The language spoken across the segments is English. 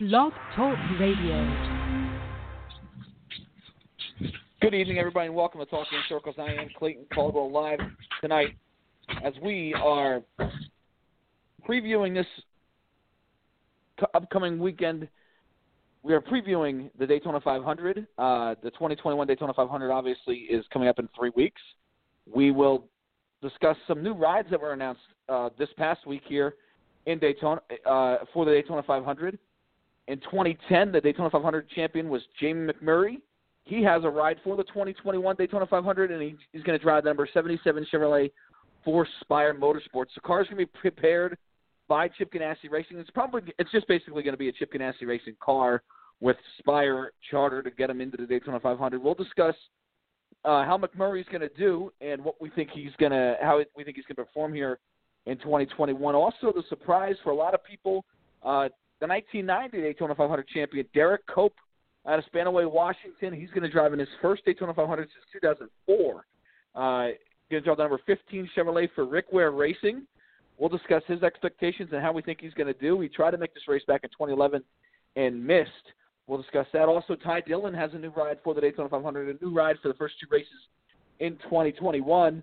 Blog Talk Radio. Good evening, everybody, and welcome to Talking in Circles. I am Clayton Caldwell live tonight as we are previewing this upcoming weekend. We are previewing the Daytona 500. Uh, the 2021 Daytona 500 obviously is coming up in three weeks. We will discuss some new rides that were announced uh, this past week here in Daytona uh, for the Daytona 500. In 2010, the Daytona 500 champion was Jamie McMurray he has a ride for the 2021 Daytona 500, and he, he's going to drive the number 77 Chevrolet for Spire Motorsports. The car is going to be prepared by Chip Ganassi Racing. It's probably it's just basically going to be a Chip Ganassi Racing car with Spire charter to get him into the Daytona 500. We'll discuss uh, how McMurray's going to do and what we think he's going to how we think he's going to perform here in 2021. Also, the surprise for a lot of people, uh, the 1990 Daytona 500 champion Derrike Cope out of Spanaway, Washington. He's going to drive in his first Daytona 500 since 2004. Uh, going to drive the number 15 Chevrolet for Rick Ware Racing. We'll discuss his expectations and how we think he's going to do. He tried to make this race back in 2011 and missed. We'll discuss that. Also, Ty Dillon has a new ride for the Daytona 500, a new ride for the first two races in 2021.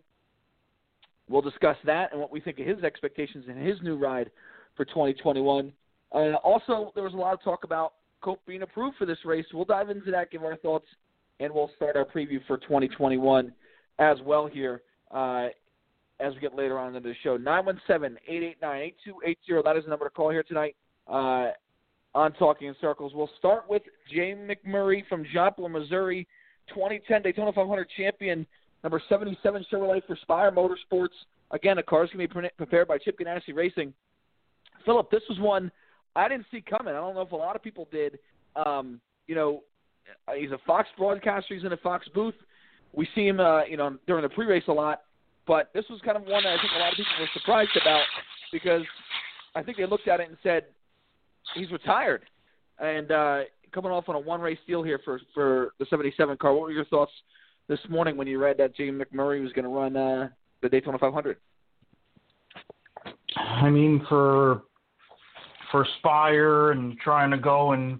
We'll discuss that and what we think of his expectations and his new ride for 2021. Uh, also, there was a lot of talk about Cope being approved for this race. We'll dive into that, give our thoughts, and we'll start our preview for 2021 as well here uh, as we get later on into the show. 917-889-8280. That is the number to call here tonight uh, on Talking in Circles. We'll start with James McMurray from Joplin, Missouri, 2010 Daytona 500 champion, number 77 Chevrolet for Spire Motorsports. Again, a car is going to be prepared by Chip Ganassi Racing. Philip, this was one – I didn't see coming. I don't know if a lot of people did. Um, you know, he's a Fox broadcaster. He's in a Fox booth. We see him, uh, you know, during the pre-race a lot. But this was kind of one that I think a lot of people were surprised about because I think they looked at it and said he's retired and uh, coming off on a one-race deal here for for the '77 car. What were your thoughts this morning when you read that Jamie McMurray was going to run uh, the Daytona 500? I mean, for for Spire and trying to go and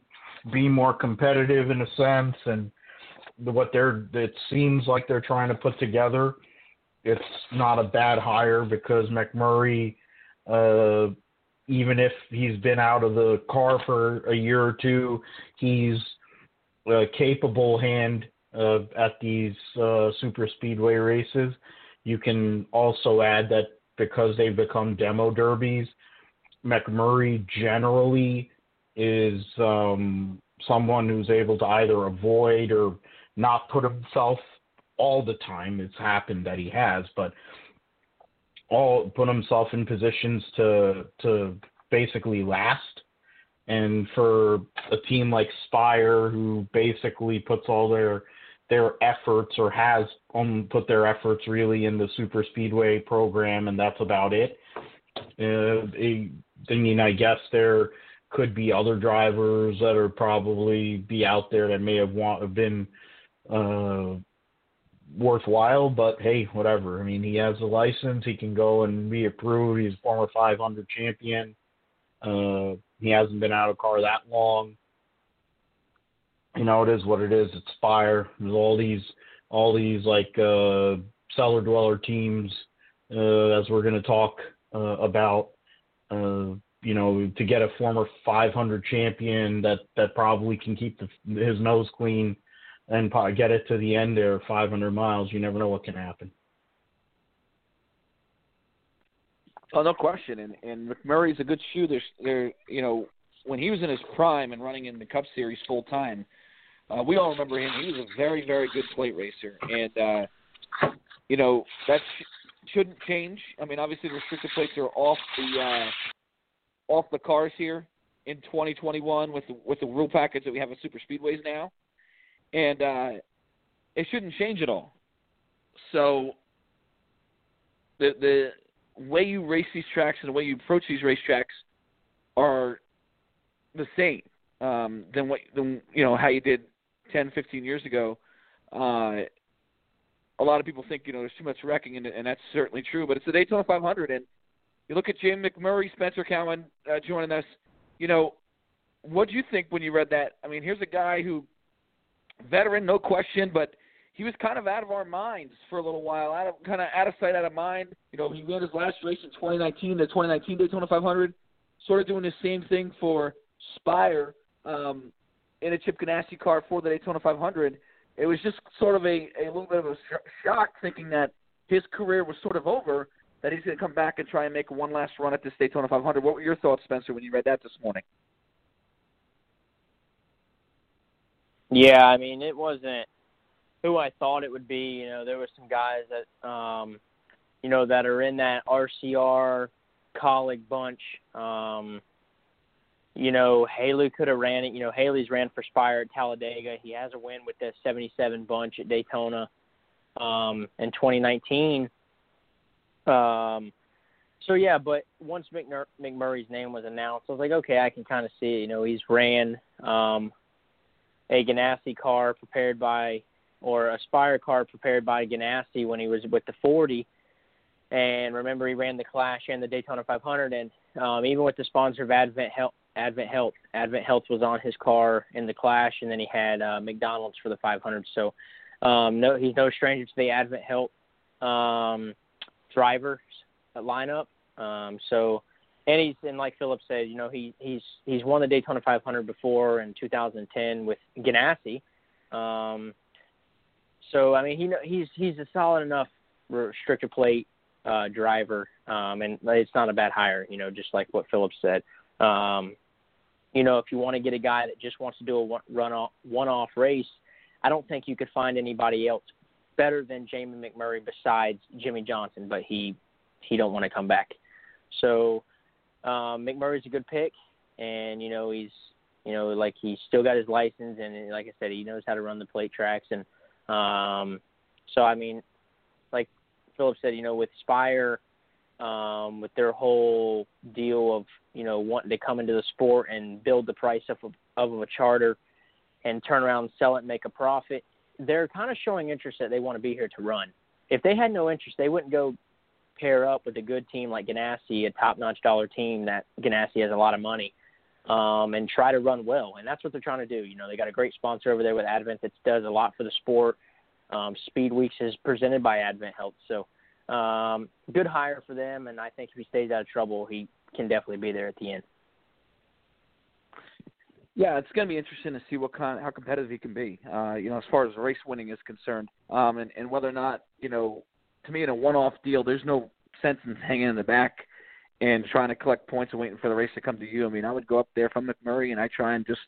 be more competitive in a sense and what they're it seems like they're trying to put together. It's not a bad hire because McMurray uh even if he's been out of the car for a year or two he's a capable hand uh, at these uh, super speedway races. You can also add that because they've become demo derbies McMurray generally is um, someone who's able to either avoid or not put himself all the time. It's happened that he has, but all put himself in positions to to basically last. And for a team like Spire, who basically puts all their their efforts or has um, put their efforts really in the super speedway program, and that's about it. Uh, I mean, I guess there could be other drivers that are probably be out there that may have want have been uh, worthwhile, but hey, whatever. I mean, he has a license; he can go and be approved. He's a former 500 champion. Uh, he hasn't been out of car that long. You know, it is what it is. It's Spire. There's all these, all these like uh, cellar dweller teams, uh, as we're going to talk uh, about you know, to get a former 500 champion that that probably can keep the, his nose clean and get it to the end there, 500 miles. You never know what can happen. Oh, no question. And and McMurray's a good shooter. There, you know, when he was in his prime and running in the Cup Series full time, uh, we all remember him. He was a very very good plate racer, and uh, you know that shouldn't change. I mean, obviously the restrictor plates are off the uh, off the cars here in 2021 with the, with the rule package that we have at super speedways now, and uh, it shouldn't change at all. So the the way you race these tracks and the way you approach these racetracks are the same um, than what than you know how you did 10, 15 years ago. Uh, a lot of people think you know there's too much wrecking, and, and that's certainly true. But it's the Daytona 500, and you look at Jim McMurray, Spencer Cowan uh, joining us. You know, what do you think when you read that? I mean, here's a guy who, veteran, no question, but he was kind of out of our minds for a little while, out of kind of out of sight, out of mind. You know, he ran his last race in 2019, the 2019 Daytona 500, sort of doing the same thing for Spire um, in a Chip Ganassi car for the Daytona 500. It was just sort of a, a little bit of a sh- shock thinking that his career was sort of over, that he's going to come back and try and make one last run at this Daytona 500. What were your thoughts, Spencer, when you read that this morning? Yeah, I mean, it wasn't who I thought it would be. You know, there were some guys that, um, you know, that are in that RCR colleague bunch. Um, you know, Haley could have ran it. You know, Haley's ran for Spire at Talladega. He has a win with the 77 bunch at Daytona um, in 2019. Um, so yeah, but once McMur- McMurray's name was announced, I was like, okay, I can kind of see it. You know, he's ran um, a Ganassi car prepared by, or a Spire car prepared by Ganassi when he was with the 40. And remember, he ran the Clash and the Daytona 500, and um, even with the sponsor of Advent Health, Advent Health, Advent Health was on his car in the Clash, and then he had uh, McDonald's for the 500. So, um, no, he's no stranger to the Advent Health um, drivers lineup. Um, so, and he's and like Philip said, you know, he he's he's won the Daytona 500 before in 2010 with Ganassi. Um, so I mean, he he's he's a solid enough restrictor plate uh, driver, um, and it's not a bad hire. You know, just like what Philip said. Um, you know, if you want to get a guy that just wants to do a one, run one off race, I don't think you could find anybody else better than Jamie McMurray besides Jimmy Johnson, but he he don't want to come back. So um, McMurray's a good pick, and you know he's you know like he's still got his license, and like I said, he knows how to run the plate tracks, and um, so I mean, like Philip said, you know with Spire, um, with their whole deal of you know wanting to come into the sport and build the price of a, of a charter, and turn around and sell it and make a profit, they're kind of showing interest that they want to be here to run. If they had no interest, they wouldn't go pair up with a good team like Ganassi, a top-notch dollar team that Ganassi has a lot of money, um, and try to run well. And that's what they're trying to do. You know, they got a great sponsor over there with Advent that does a lot for the sport. Um, Speed Weeks is presented by Advent Health, so um, good hire for them. And I think if he stays out of trouble, he can definitely be there at the end. Yeah, it's going to be interesting to see what kind, how competitive he can be. Uh, you know, as far as race winning is concerned, um, and, and whether or not you know to me in a one-off deal, there's no sense in hanging in the back and trying to collect points and waiting for the race to come to you. I mean, I would go up there from McMurray and I try and just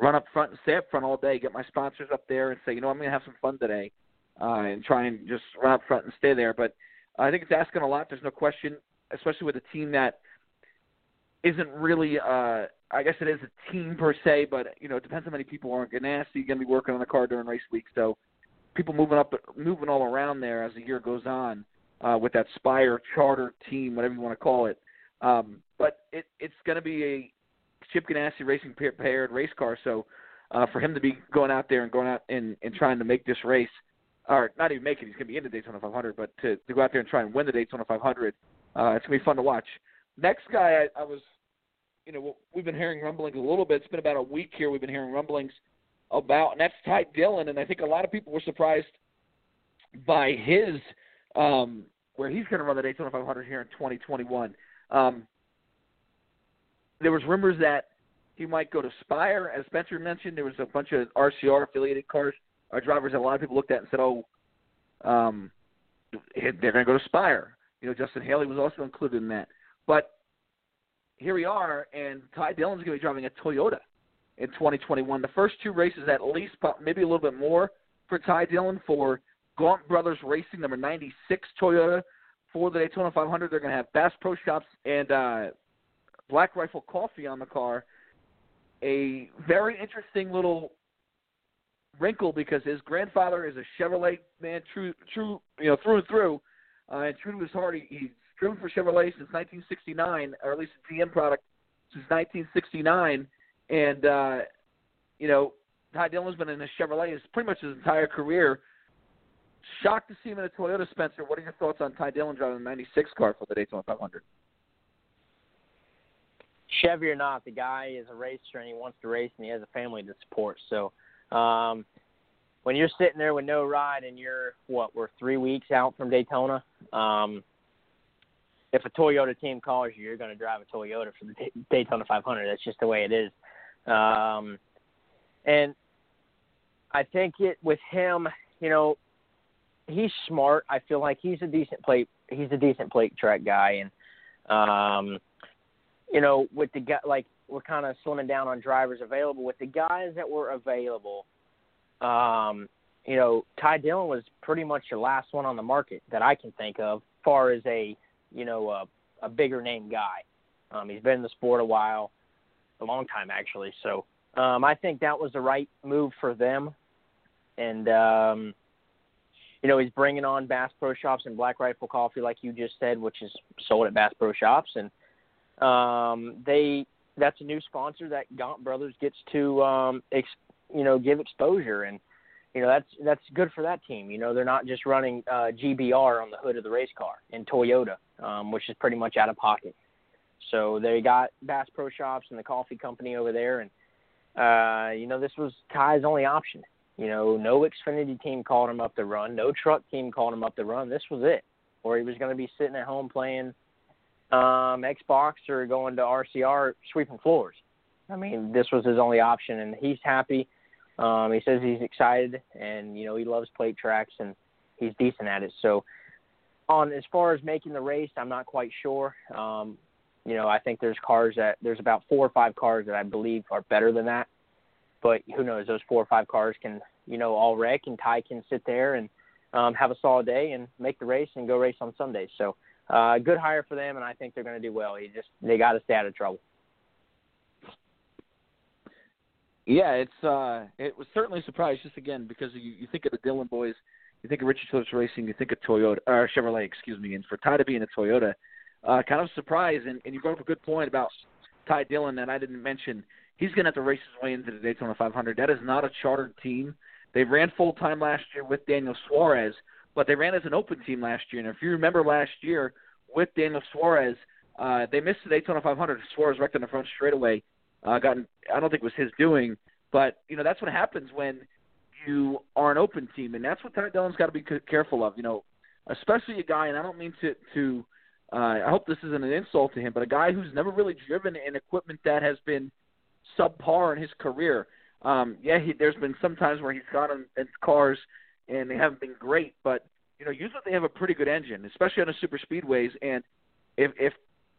run up front and stay up front all day, get my sponsors up there and say, you know, I'm going to have some fun today, uh, and try and just run up front and stay there. But I think it's asking a lot. There's no question, especially with a team that isn't really. uh I guess it is a team per se, but you know, it depends how many people are Ganassi going to be working on the car during race week. So people moving up, moving all around there as the year goes on uh, with that Spire charter team, whatever you want to call it. Um, but it, it's going to be a Chip Ganassi Racing paired race car, so uh, for him to be going out there and going out and, and trying to make this race, or not even make it, he's going to be in the Daytona 500, but to, to go out there and try and win the Daytona 500, uh, it's going to be fun to watch. Next guy, I, I was, you know, we've been hearing rumblings a little bit. It's been about a week here. We've been hearing rumblings about, and that's Ty Dillon. And I think a lot of people were surprised by his um, where he's going to run the Daytona 500 here in 2021. Um, there was rumors that he might go to Spire, as Spencer mentioned. There was a bunch of RCR affiliated cars, or drivers that a lot of people looked at and said, "Oh, um, they're going to go to Spire." You know, Justin Haley was also included in that. But here we are, and Ty Dillon's going to be driving a Toyota in 2021. The first two races, at least, maybe a little bit more for Ty Dillon for Gaunt Brothers Racing, number 96 Toyota for the Daytona 500. They're going to have Bass Pro Shops and uh, Black Rifle Coffee on the car. A very interesting little wrinkle because his grandfather is a Chevrolet man, true, true, you know, through and through, uh, and true to his heart. He, he's driven for Chevrolet since 1969, or at least a GM product since 1969 and uh, you know, Ty Dillon's been in a Chevrolet his pretty much his entire career. Shocked to see him in a Toyota, Spencer. What are your thoughts on Ty Dillon driving the '96 car for the Daytona 500? Chevy or not, the guy is a racer and he wants to race and he has a family to support. So um, when you're sitting there with no ride and you're what we're three weeks out from Daytona, um, if a Toyota team calls you, you're going to drive a Toyota for the Daytona 500. That's just the way it is. Um, and I think it with him, you know, he's smart. I feel like he's a decent plate. He's a decent plate track guy, and um, you know, with the guy like we're kind of slimming down on drivers available. With the guys that were available, um, you know, Ty Dillon was pretty much the last one on the market that I can think of, far as a you know a, a bigger name guy. Um, he's been in the sport a while, a long time actually. So um, I think that was the right move for them, and um, you know he's bringing on Bass Pro Shops and Black Rifle Coffee, like you just said, which is sold at Bass Pro Shops, and um, they that's a new sponsor that Gaunt Brothers gets to um, ex, you know give exposure and you know that's that's good for that team. You know they're not just running uh, GBR on the hood of the race car in Toyota, um, which is pretty much out of pocket. So they got Bass Pro Shops and the coffee company over there, and uh, you know this was Ty's only option. You know, no Xfinity team called him up to run, no truck team called him up to run. This was it, or he was going to be sitting at home playing um, Xbox or going to RCR sweeping floors. I mean, this was his only option, and he's happy. Um, he says he's excited, and you know he loves plate tracks, and he's decent at it. So, on as far as making the race, I'm not quite sure. Um, you know, I think there's cars that there's about four or five cars that I believe are better than that. But who knows? Those four or five cars can, you know, all wreck, and Ty can sit there and um, have a solid day and make the race and go race on Sundays. So, uh, good hire for them, and I think they're going to do well. He just they got to stay out of trouble. Yeah, it's uh, it was certainly a surprise just again because you, you think of the Dillon boys, you think of Richard Phillips Racing, you think of Toyota or Chevrolet, excuse me, and for Ty to be in a Toyota, uh, kind of a surprise. And, and you brought up a good point about Ty Dillon that I didn't mention. He's going to have to race his way into the Daytona 500. That is not a chartered team. They ran full time last year with Daniel Suarez, but they ran as an open team last year. And if you remember last year with Daniel Suarez, uh, they missed the Daytona 500. Suarez wrecked in the front straightaway. Uh, gotten, I don't think it was his doing, but you know that's what happens when you are an open team, and that's what Ty Dillon's got to be careful of. You know, especially a guy, and I don't mean to to. Uh, I hope this isn't an insult to him, but a guy who's never really driven an equipment that has been subpar in his career. Um, yeah, he, there's been some times where he's gone in, in cars and they haven't been great, but you know usually they have a pretty good engine, especially on the super speedways. And if if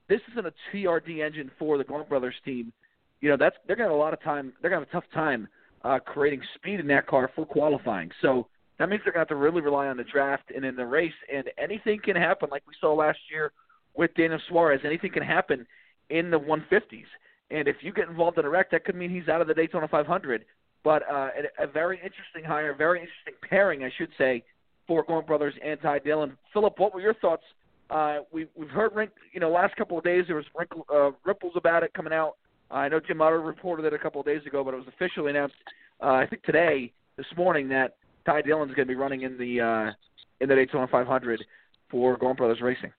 this isn't a TRD engine for the Gaunt Brothers team, you know that's they're gonna have a lot of time. They're gonna have a tough time uh, creating speed in that car for qualifying. So that means they're gonna have to really rely on the draft and in the race. And anything can happen, like we saw last year with Daniel Suarez. Anything can happen in the 150s. And if you get involved in a wreck, that could mean he's out of the Daytona 500. But uh, a, a very interesting hire, very interesting pairing, I should say, for Gaunt Brothers and Ty Dillon. Philip, what were your thoughts? Uh, we, we've heard, you know, last couple of days there was wrinkle, uh, ripples about it coming out. Uh, I know Jim Utter reported it a couple of days ago, but it was officially announced, uh, I think today, this morning, that Ty Dillon's going to be running in the uh, in the Daytona 500 for Gaunt Brothers Racing.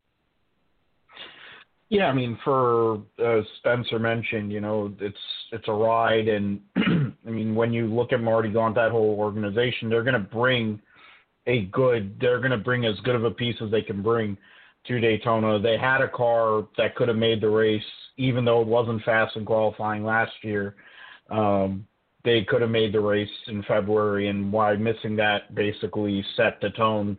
Yeah, I mean, for as Spencer mentioned, you know, it's it's a ride, and I mean, when you look at Marty Gaunt, that whole organization, they're going to bring a good, they're going to bring as good of a piece as they can bring to Daytona. They had a car that could have made the race, even though it wasn't fast in qualifying last year. Um, they could have made the race in February, and why missing that basically set the tone,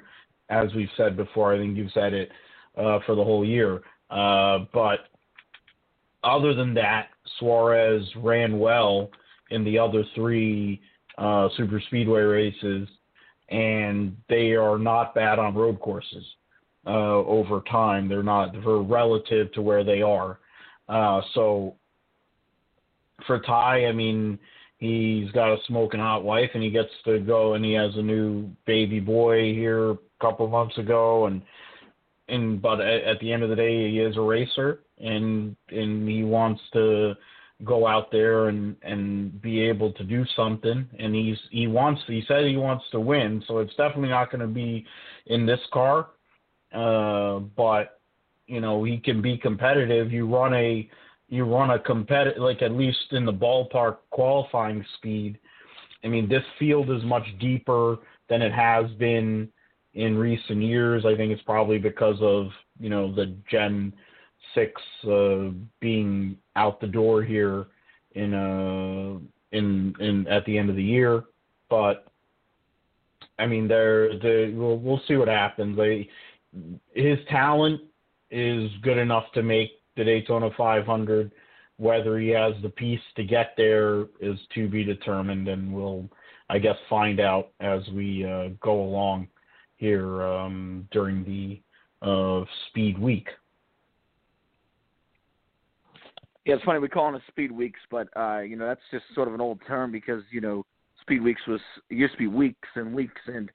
as we've said before. I think you've said it uh, for the whole year. Uh, but other than that, Suarez ran well in the other three uh, super speedway races, and they are not bad on road courses uh, over time. They're not they're relative to where they are. Uh, so for Ty, I mean, he's got a smoking hot wife, and he gets to go, and he has a new baby boy here a couple months ago, and and but at, at the end of the day, he is a racer, and and he wants to go out there and and be able to do something and he's he wants he said he wants to win. So it's definitely not going to be in this car. Uh but you know he can be competitive you run a you run a competitive, like at least in the ballpark qualifying speed. I mean, this field is much deeper than it has been in recent years. I think it's probably because of you know the Gen Six uh, being out the door here in uh in in at the end of the year, but I mean, there the we'll, we'll see what happens. I, his talent is good enough to make the Daytona 500. Whether he has the piece to get there is to be determined, and we'll, I guess, find out as we uh, go along here um, during the uh, Speed Week. Yeah, it's funny we call it a Speed Weeks, but uh, you know that's just sort of an old term because you know Speed Weeks was it used to be weeks and weeks, and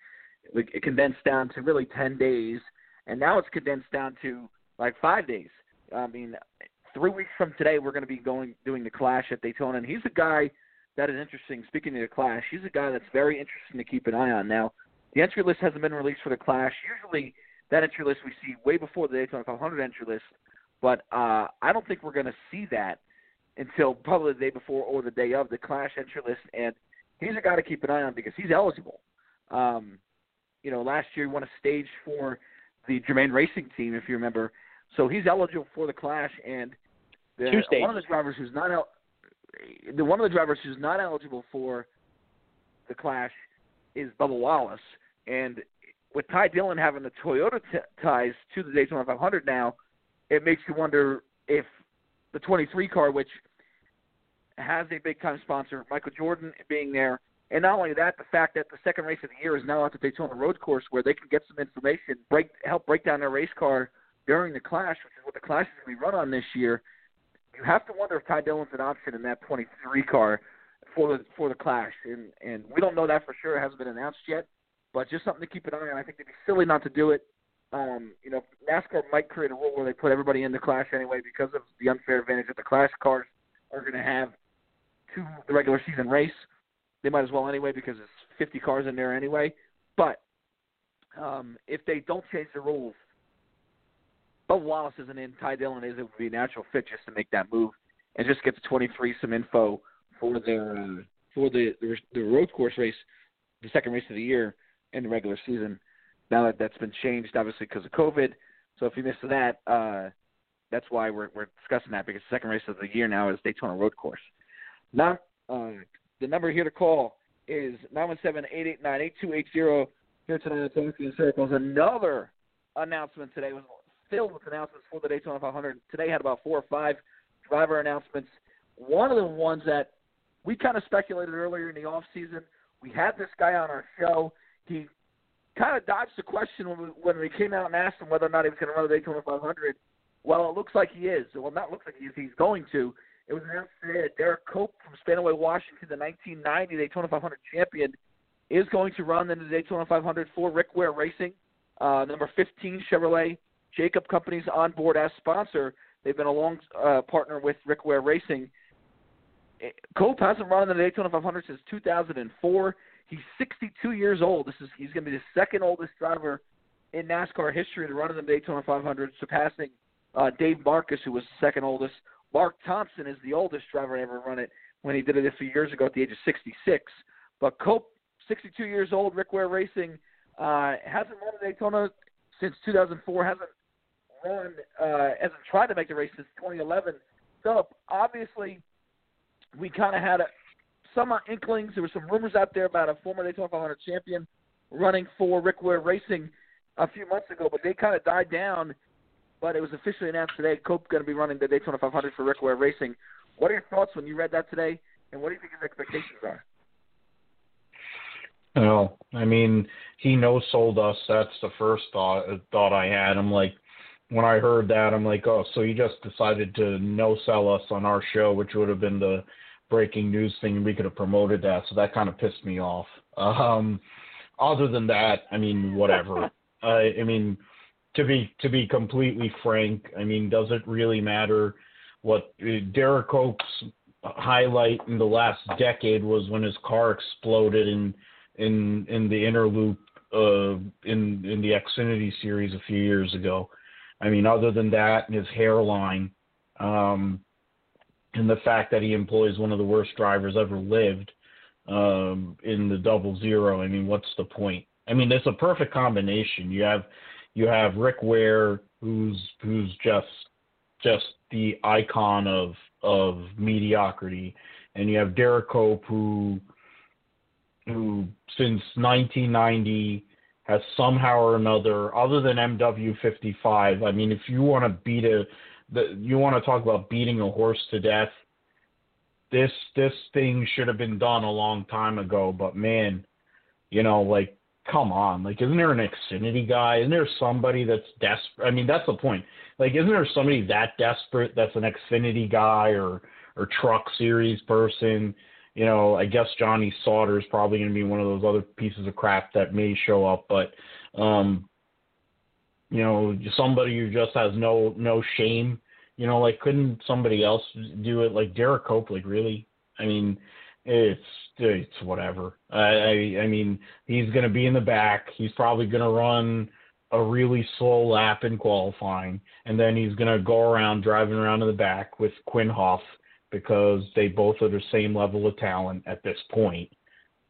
it condensed down to really ten days, and now it's condensed down to like five days. I mean, three weeks from today, we're going to be going doing the Clash at Daytona, and he's a guy that is interesting. Speaking of the Clash, he's a guy that's very interesting to keep an eye on. Now, the entry list hasn't been released for the Clash. Usually, that entry list we see way before the Daytona 500 entry list, but uh, I don't think we're going to see that until probably the day before or the day of the Clash entry list, and he's a guy to keep an eye on because he's eligible. Um, you know, last year he won a stage for the Germain Racing team, if you remember. So he's eligible for the Clash, and the, one of the drivers who's not el- the one of the drivers who's not eligible for the Clash is Bubba Wallace, and with Ty Dillon having the Toyota t- ties to the Daytona 500 now, it makes you wonder if the 23 car, which has a big time sponsor, Michael Jordan being there. And not only that, the fact that the second race of the year is now at the Daytona Road Course, where they can get some information, break help break down their race car during the Clash, which is what the Clash is going to be run on this year. You have to wonder if Ty Dillon's an option in that 23 car for the for the Clash, and and we don't know that for sure. It hasn't been announced yet, but just something to keep an eye on. I think it'd be silly not to do it. Um, you know, NASCAR might create a rule where they put everybody in the Clash anyway because of the unfair advantage that the Clash cars are going to have to the regular season race. They might as well anyway because it's 50 cars in there anyway. But um, if they don't change the rules, Bubba Wallace isn't in. Ty Dillon is. It would be a natural fit just to make that move and just get the 23 some info for their uh, for the, the the road course race, the second race of the year in the regular season. Now that that's been changed, obviously because of COVID. So if you missed that, uh, that's why we're we're discussing that because the second race of the year now is Daytona Road Course. Now, uh, the number here to call is nine one seven eight eight nine eight two eight zero. Here tonight at Talking in Circles. Another announcement today was filled with announcements for the Daytona 500. Today had about four or five driver announcements. One of the ones that we kind of speculated earlier in the off season. We had this guy on our show. He kind of dodged the question when we, when we came out and asked him whether or not he was going to run the Daytona 500. Well, it looks like he is. Well, not looks like he is. He's going to. It was announced today that Derrike Cope from Spanaway, Washington, the 1990 Daytona 500 champion, is going to run in the Daytona 500 for Rick Ware Racing, uh, number 15 Chevrolet Jacob Companies on board as sponsor. They've been a long uh, partner with Rick Ware Racing. Cope hasn't run in the Daytona 500 since 2004. He's 62 years old. This is he's going to be the second oldest driver in NASCAR history to run in the Daytona 500, surpassing uh, Dave Marcis, who was the second oldest. Mark Thompson is the oldest driver to ever run it when he did it a few years ago at the age of 66. But Cope, 62 years old, Rick Ware Racing, uh, hasn't run a Daytona since 2004. Hasn't run, uh, hasn't tried to make the race since 2011. So obviously, we kind of had a, some inklings. There were some rumors out there about a former Daytona 500 champion running for Rick Ware Racing a few months ago, but they kind of died down. But it was officially announced today. Cope's going to be running the Daytona 500 for Rick Ware Racing. What are your thoughts when you read that today, and what do you think his expectations are? Well, I mean, he no sold us. That's the first thought thought I had. I'm like, when I heard that, I'm like, oh, so you just decided to no sell us on our show, which would have been the breaking news thing, and we could have promoted that. So that kind of pissed me off. Um, other than that, I mean, whatever. I, I mean, to be to be completely frank, I mean, does it really matter what Derek Derrike Cope's highlight in the last decade was when his car exploded in in in the inner loop uh, in in the Xfinity series a few years ago. I mean, other than that, his hairline, um, and the fact that he employs one of the worst drivers ever lived um, in the double zero. I mean, what's the point? I mean, it's a perfect combination. You have you have Rick Ware, who's who's just just the icon of of mediocrity, and you have Derrike Cope, who who since 1990 has somehow or another, other than MW55. I mean, if you want to beat a, the, you want to talk about beating a horse to death. This this thing should have been done a long time ago, but man, you know, like, come on, like, isn't there an Xfinity guy? Isn't there somebody that's desperate? I mean, that's the point. Like, isn't there somebody that desperate that's an Xfinity guy or or Truck Series person? You know, I guess Johnny Sauter is probably going to be one of those other pieces of crap that may show up, but um, you know, somebody who just has no no shame. You know, like couldn't somebody else do it? Like Derrike Cope, like really? I mean, it's it's whatever. I I, I mean, he's going to be in the back. He's probably going to run a really slow lap in qualifying, and then he's going to go around driving around in the back with Quin Houff because they both are the same level of talent at this point.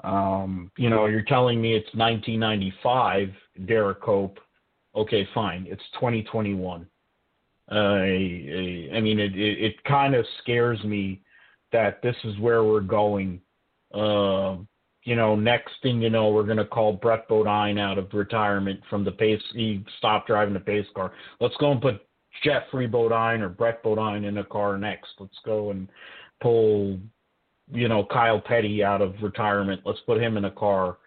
Um, you know, you're telling me it's 1995, Derrike Cope. Okay, fine. It's 2021. Uh, I, I mean, it, it, it kind of scares me that this is where we're going. Uh, you know, next thing you know, we're going to call Brett Bodine out of retirement from the pace. He stopped driving the pace car. Let's go and put Geoffrey Bodine or Brett Bodine in a car next. Let's go and pull, you know, Kyle Petty out of retirement. Let's put him in a car,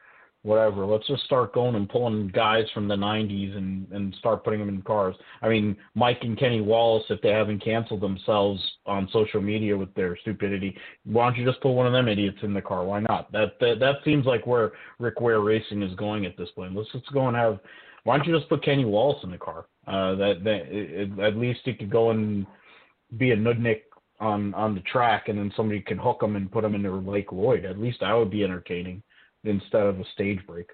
whatever. Let's just start going and pulling guys from the 90s and, and start putting them in cars. I mean, Mike and Kenny Wallace, if they haven't canceled themselves on social media with their stupidity, why don't you just put one of them idiots in the car? Why not? That that, that seems like where Rick Ware Racing is going at this point. Let's just go and have. Why don't you just put Kenny Wallace in the car? Uh, that that it, at least he could go and be a nudnik on on the track, and then somebody could hook him and put him into Lake Lloyd. At least that would be entertaining instead of a stage break.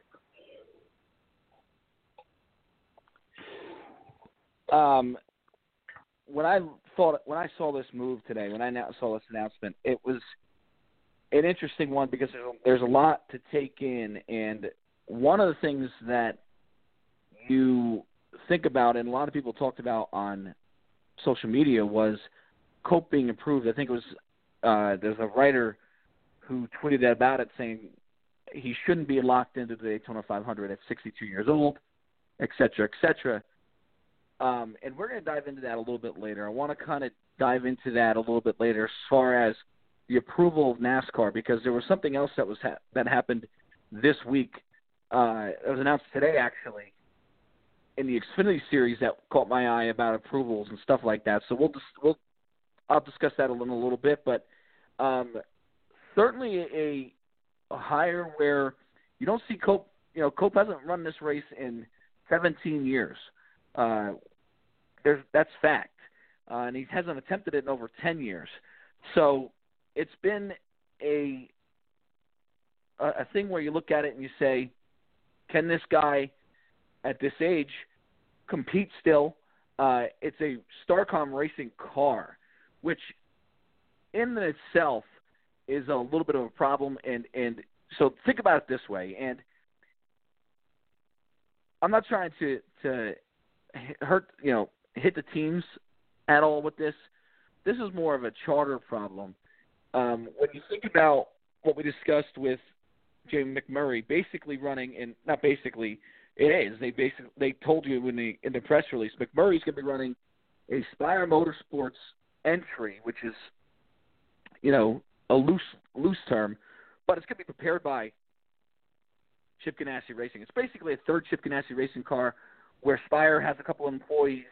Um, when I thought when I saw this move today, when I saw this announcement, it was an interesting one because there's a lot to take in, and one of the things that you think about, and a lot of people talked about on social media, was Cope being approved. I think it was uh, there's a writer who tweeted about it saying he shouldn't be locked into the Daytona 500 at 62 years old, et cetera, et cetera. Um, and we're going to dive into that a little bit later. I want to kind of dive into that a little bit later as far as the approval of NASCAR because there was something else that was ha- that happened this week. Uh, it was announced today actually in the Xfinity series that caught my eye about approvals and stuff like that. So we'll just we'll I'll discuss that little, a little bit, but um, certainly a, a hire where you don't see Cope. You know, Cope hasn't run this race in 17 years. Uh, there's that's fact, uh, and he hasn't attempted it in over 10 years. So it's been a a thing where you look at it and you say, can this guy at this age compete still. Uh, it's a Starcom racing car, which in itself is a little bit of a problem. And and so think about it this way. And I'm not trying to to hurt you know hit the teams at all with this. This is more of a charter problem. Um, when you think about what we discussed with Jamie McMurray, basically running and not basically it is. They basically they told you in the in the press release McMurray's going to be running a Spire Motorsports entry, which is you know a loose loose term, but it's going to be prepared by Chip Ganassi Racing. It's basically a third Chip Ganassi Racing car where Spire has a couple of employees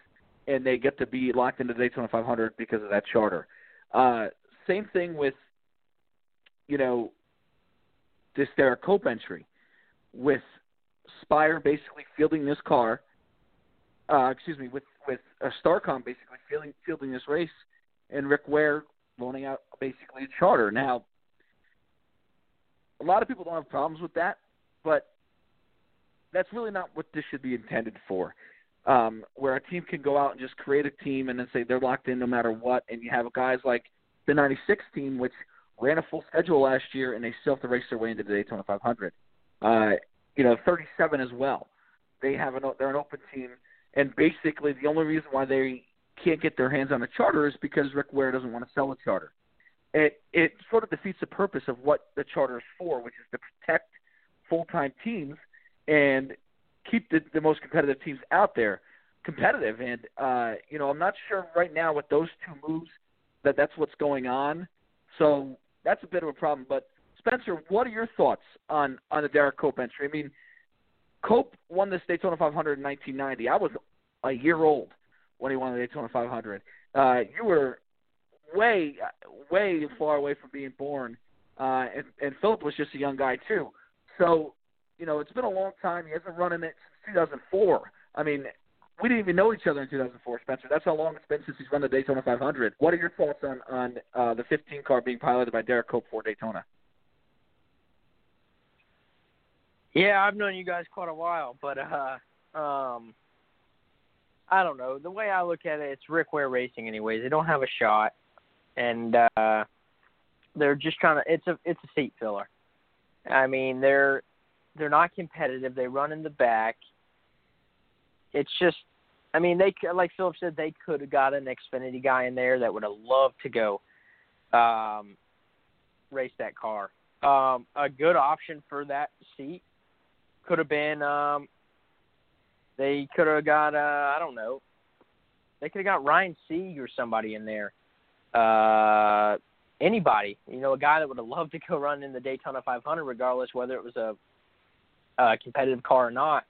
and they get to be locked into the Daytona 500 because of that charter. Uh, same thing with you know this Derrike Cope entry with Spire basically fielding this car, uh, excuse me, with with uh, Starcom basically fielding fielding this race, and Rick Ware loaning out basically a charter. Now, a lot of people don't have problems with that, but that's really not what this should be intended for. Um, where a team can go out and just create a team and then say they're locked in no matter what, and you have guys like the '96 team, which ran a full schedule last year, and they still have to race their way into the Daytona 500. Uh, you know, 37 as well. They have an they're an open team, and basically the only reason why they can't get their hands on a charter is because Rick Ware doesn't want to sell a charter. It it sort of defeats the purpose of what the charter is for, which is to protect full time teams and keep the, the most competitive teams out there competitive. And uh, you know, I'm not sure right now with those two moves that that's what's going on. So that's a bit of a problem. But Spencer, what are your thoughts on on the Derrike Cope entry? I mean, Cope won this Daytona 500 in 1990. I was a year old when he won the Daytona 500. Uh, you were way, way far away from being born, uh, and, and Philip was just a young guy too. So, you know, it's been a long time. He hasn't run in it since 2004. I mean, we didn't even know each other in 2004, Spencer. That's how long it's been since he's run the Daytona 500. What are your thoughts on on uh, the 15 car being piloted by Derrike Cope for Daytona? Yeah, I've known you guys quite a while, but uh, um, I don't know. The way I look at it, it's Rick Ware Racing, anyways. They don't have a shot, and uh, they're just trying to. It's a it's a seat filler. I mean, they're they're not competitive. They run in the back it's just, I mean, they like Philip said, they could have got an Xfinity guy in there that would have loved to go um, race that car. Um, a good option for that seat could have been um, they could have got uh, I don't know they could have got Ryan Sieg or somebody in there. Uh, anybody, you know, a guy that would have loved to go run in the Daytona 500, regardless whether it was a, a competitive car or not.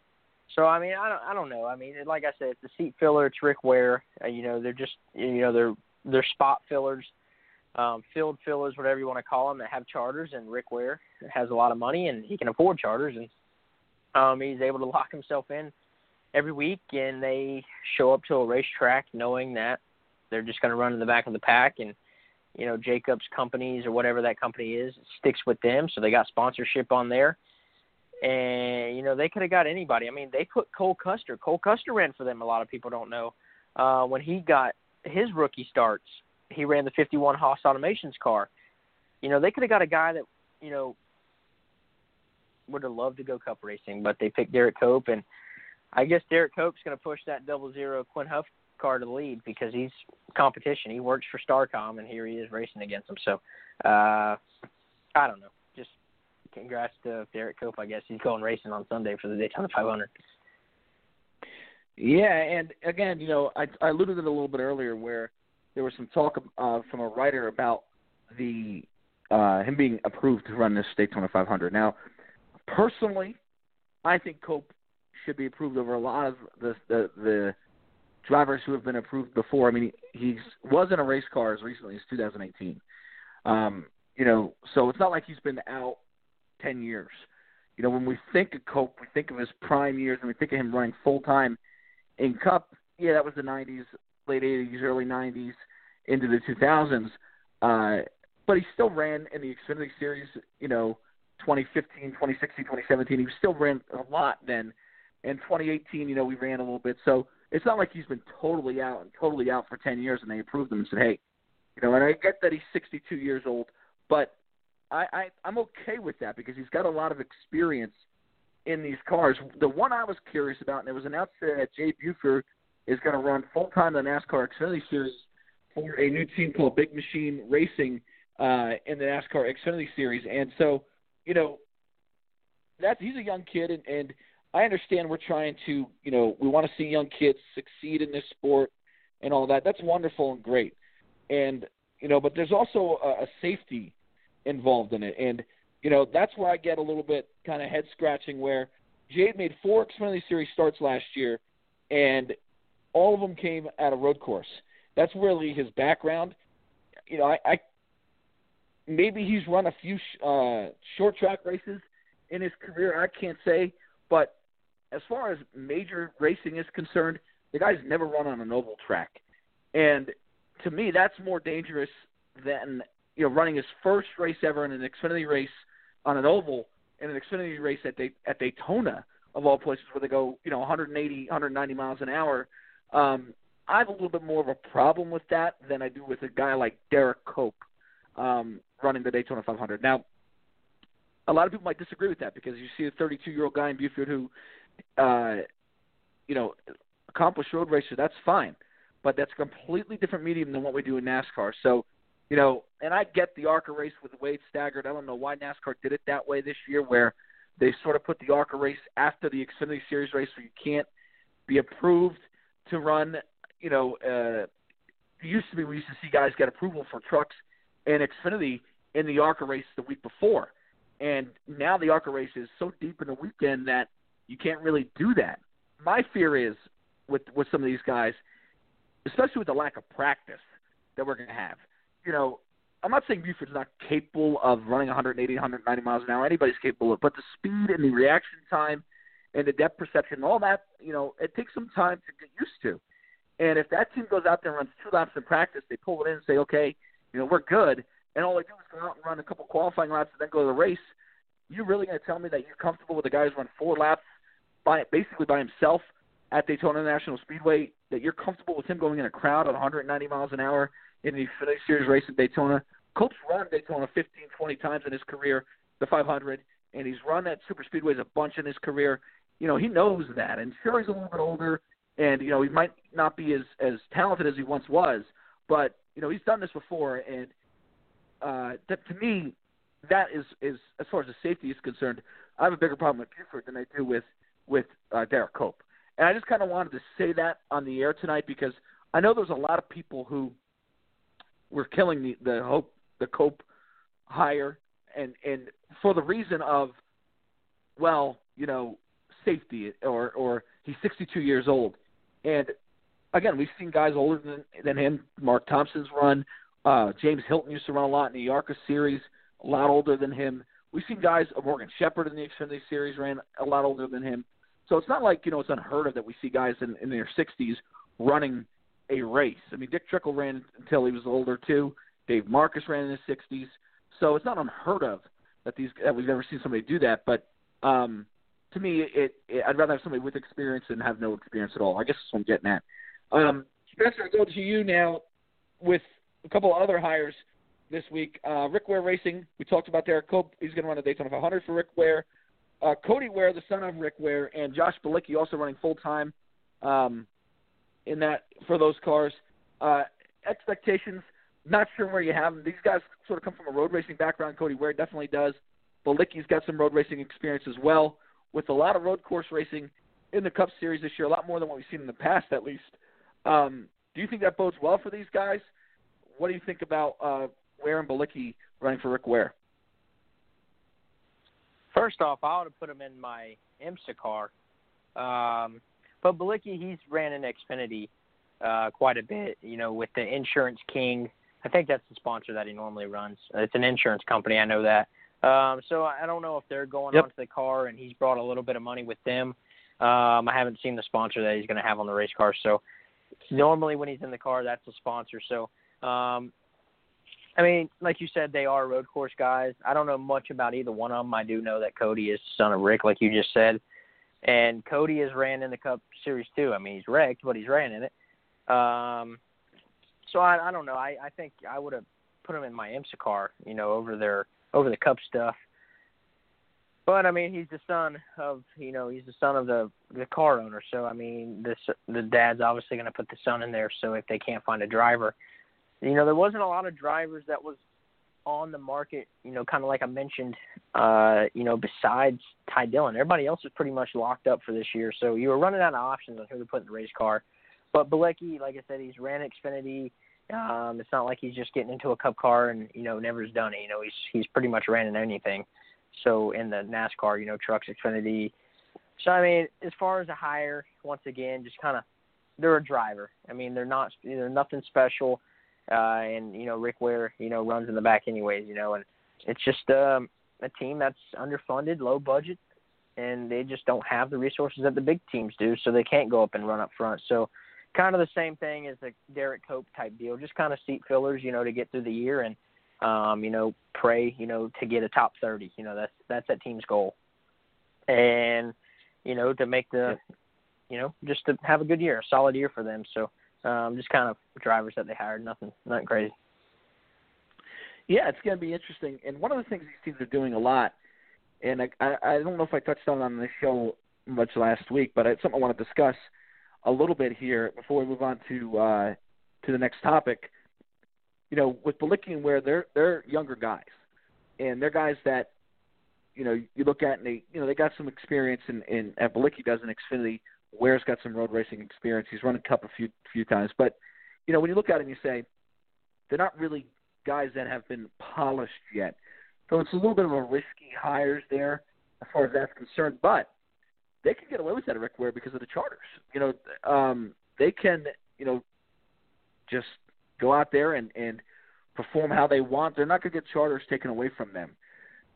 So I mean, I don't, I don't know. I mean, like I said, it's a seat filler. It's Rick Ware. Uh, you know, they're just, you know, they're they're spot fillers, um, field fillers, whatever you want to call them, that have charters. And Rick Ware has a lot of money and he can afford charters, and um, he's able to lock himself in every week. And they show up to a racetrack knowing that they're just going to run in the back of the pack, and you know, Jacobs companies or whatever that company is sticks with them, so they got sponsorship on there and you know they could have got anybody. I mean, they put Cole Custer. Cole Custer ran for them. A lot of people don't know uh, when he got his rookie starts. He ran the 51 Haas Automations car. You know, they could have got a guy that you know would have loved to go Cup racing, but they picked Derrike Cope, and I guess Derrike Cope's going to push that double zero Quin Houff car to the lead because he's competition. He works for Starcom, and here he is racing against him. So uh, I don't know Just congrats to Derrike Cope. I guess he's going racing on Sunday for the Daytona 500. Yeah, and again, you know, I, I alluded to it a little bit earlier where there was some talk uh, from a writer about the uh, him being approved to run this Daytona 500. Now, personally, I think Cope should be approved over a lot of the the, the drivers who have been approved before. I mean, he was in a race car as recently as 2018. Um, you know, so it's not like he's been out 10 years. You know, when we think of Cope, we think of his prime years and we think of him running full time in Cup. Yeah, that was the 90s, late 80s, early 90s, into the 2000s. Uh, but he still ran in the Xfinity Series, you know, 2015, 2016, 2017. He still ran a lot then. In 2018, you know, we ran a little bit. So it's not like he's been totally out and totally out for 10 years and they approved him and said, hey, you know, and I get that he's 62 years old, but I, I I'm okay with that because he's got a lot of experience in these cars. The one I was curious about, and it was announced that Jade Buford is going to run full time the NASCAR Xfinity Series for a new team called Big Machine Racing uh, in the NASCAR Xfinity Series. And so, you know, that's he's a young kid, and, and I understand we're trying to, you know, we want to see young kids succeed in this sport and all that. That's wonderful and great, and you know, but there's also a, a safety involved in it. And, you know, that's where I get a little bit kind of head scratching where Jade made four Xfinity Series starts last year, and all of them came at a road course. That's really his background. You know, I, I maybe he's run a few uh, short track races in his career. I can't say, but as far as major racing is concerned, the guy's never run on an oval track, and to me, that's more dangerous than you know, running his first race ever in an Xfinity race on an oval in an Xfinity race at at Daytona of all places where they go, you know, 180, 190 miles an hour. Um, I have a little bit more of a problem with that than I do with a guy like Derrike Cope um, running the Daytona 500. Now, a lot of people might disagree with that because you see a 32 year old guy in Buford who, uh, you know, accomplished road racer. That's fine, but that's a completely different medium than what we do in NASCAR. So, you know, and I get the ARCA race with the way staggered. I don't know why NASCAR did it that way this year, where they sort of put the ARCA race after the Xfinity Series race, so you can't be approved to run. You know, uh, used to be we used to see guys get approval for trucks and Xfinity in the ARCA race the week before. And now the ARCA race is so deep in the weekend that you can't really do that. My fear is with with some of these guys, especially with the lack of practice that we're going to have. You know, I'm not saying Buford's not capable of running 180, 190 miles an hour. Anybody's capable of, but the speed and the reaction time and the depth perception, all that, you know, it takes some time to get used to. And if that team goes out there and runs two laps in practice, they pull it in and say, okay, you know, we're good and all they do is go out and run a couple qualifying laps and then go to the race, you're really going to tell me that you're comfortable with the guy who's run four laps by basically by himself at Daytona International Speedway, that you're comfortable with him going in a crowd at 190 miles an hour in the Xfinity Series race at Daytona. Cope's run Daytona 15, 20 times in his career, the 500, and he's run at super speedways a bunch in his career. You know, he knows that, and sure he's a little bit older, and you know he might not be as as talented as he once was, but you know he's done this before, and uh, that to me, that is is as far as the safety is concerned, I have a bigger problem with Buford than I do with with uh, Derrike Cope. And I just kind of wanted to say that on the air tonight because I know there's a lot of people who were killing the the hope the Cope hire and and for the reason of well, you know, safety or or he's 62 years old. And again, we've seen guys older than than him. Mark Thompson's run. Uh, James Hylton used to run a lot in the ARCA series, a lot older than him. We've seen guys, uh, Morgan Shepherd in the Xfinity series ran a lot older than him. So it's not like, you know, it's unheard of that we see guys in, in their 60s running a race. I mean, Dick Trickle ran until he was older too. Dave Marcis ran in his 60s. So it's not unheard of that these that we've never seen somebody do that. But um, to me, it, it I'd rather have somebody with experience than have no experience at all. I guess that's what I'm getting at. Um, Spencer, I go to you now with a couple of other hires this week. Uh, Rick Ware Racing, we talked about Derrike Cope. He's going to run the Daytona 500 for Rick Ware. Uh, Cody Ware, the son of Rick Ware, and Josh Bilicki also running full time um, in that for those cars. Uh, expectations, not sure where you have them. These guys sort of come from a road racing background. Cody Ware definitely does. Bilicki's got some road racing experience as well, with a lot of road course racing in the Cup Series this year, a lot more than what we've seen in the past, at least. Um, do you think that bodes well for these guys? what do you think about uh, Ware and Bilicki running for Rick Ware? First off, I ought to put him in my IMSA car. Um, but Bilicki, he's ran in Xfinity uh, quite a bit, you know, with the Insurance King. I think that's the sponsor that he normally runs. It's an insurance company, I know that. Um, so I don't know if they're going yep. onto the car and he's brought a little bit of money with them. Um, I haven't seen the sponsor that he's going to have on the race car. So normally when he's in the car, that's the sponsor. So um, I mean, like you said, they are road course guys. I don't know much about either one of them. I do know that Cody is son of Rick, like you just said, and Cody has ran in the Cup Series too. I mean, he's wrecked, but he's ran in it. Um, so I, I don't know. I, I think I would have put him in my IMSA car, you know, over their over the Cup stuff. But I mean, he's the son of you know he's the son of the the car owner. So I mean, this the dad's obviously going to put the son in there. So if they can't find a driver, you know, there wasn't a lot of drivers that was on the market, you know, kind of like I mentioned, uh, you know, besides Ty Dillon. Everybody else was pretty much locked up for this year. So you were running out of options on who to put in the race car. But Bilicki, like I said, he's ran Xfinity. Um, it's not like he's just getting into a cup car and, you know, never's done it. You know, he's he's pretty much ran in anything. So in the NASCAR, you know, trucks, Xfinity. So I mean, as far as a hire, once again, just kind of they're a driver. I mean, they're not they're nothing special uh, and you know Rick Ware, you know, runs in the back anyways, you know, and it's just um, a team that's underfunded, low budget, and they just don't have the resources that the big teams do, so they can't go up and run up front. So kind of the same thing as the Derrike Cope type deal, just kind of seat fillers, you know, to get through the year and um, you know, pray, you know, to get a top 30. You know, that's that's that team's goal. And you know, to make the you know, just to have a good year, a solid year for them. So Um, just kind of drivers that they hired. Nothing, nothing crazy. Yeah, it's going to be interesting. And one of the things these teams are doing a lot, and I, I, I don't know if I touched on it on this show much last week, but it's something I want to discuss a little bit here before we move on to uh, to the next topic. You know, with Bilicki and Ware, they're they're younger guys, and they're guys that you know you look at and they you know they got some experience in in at Bilicki does in Xfinity. Ware's got some road racing experience. He's run a Cup a few few times, but you know when you look at and you say they're not really guys that have been polished yet. So it's a little bit of a risky hires there as far as that's concerned, but they can get away with that at Rick Ware because of the charters. You know, um, they can, you know, just go out there and, and perform how they want. They're not going to get charters taken away from them.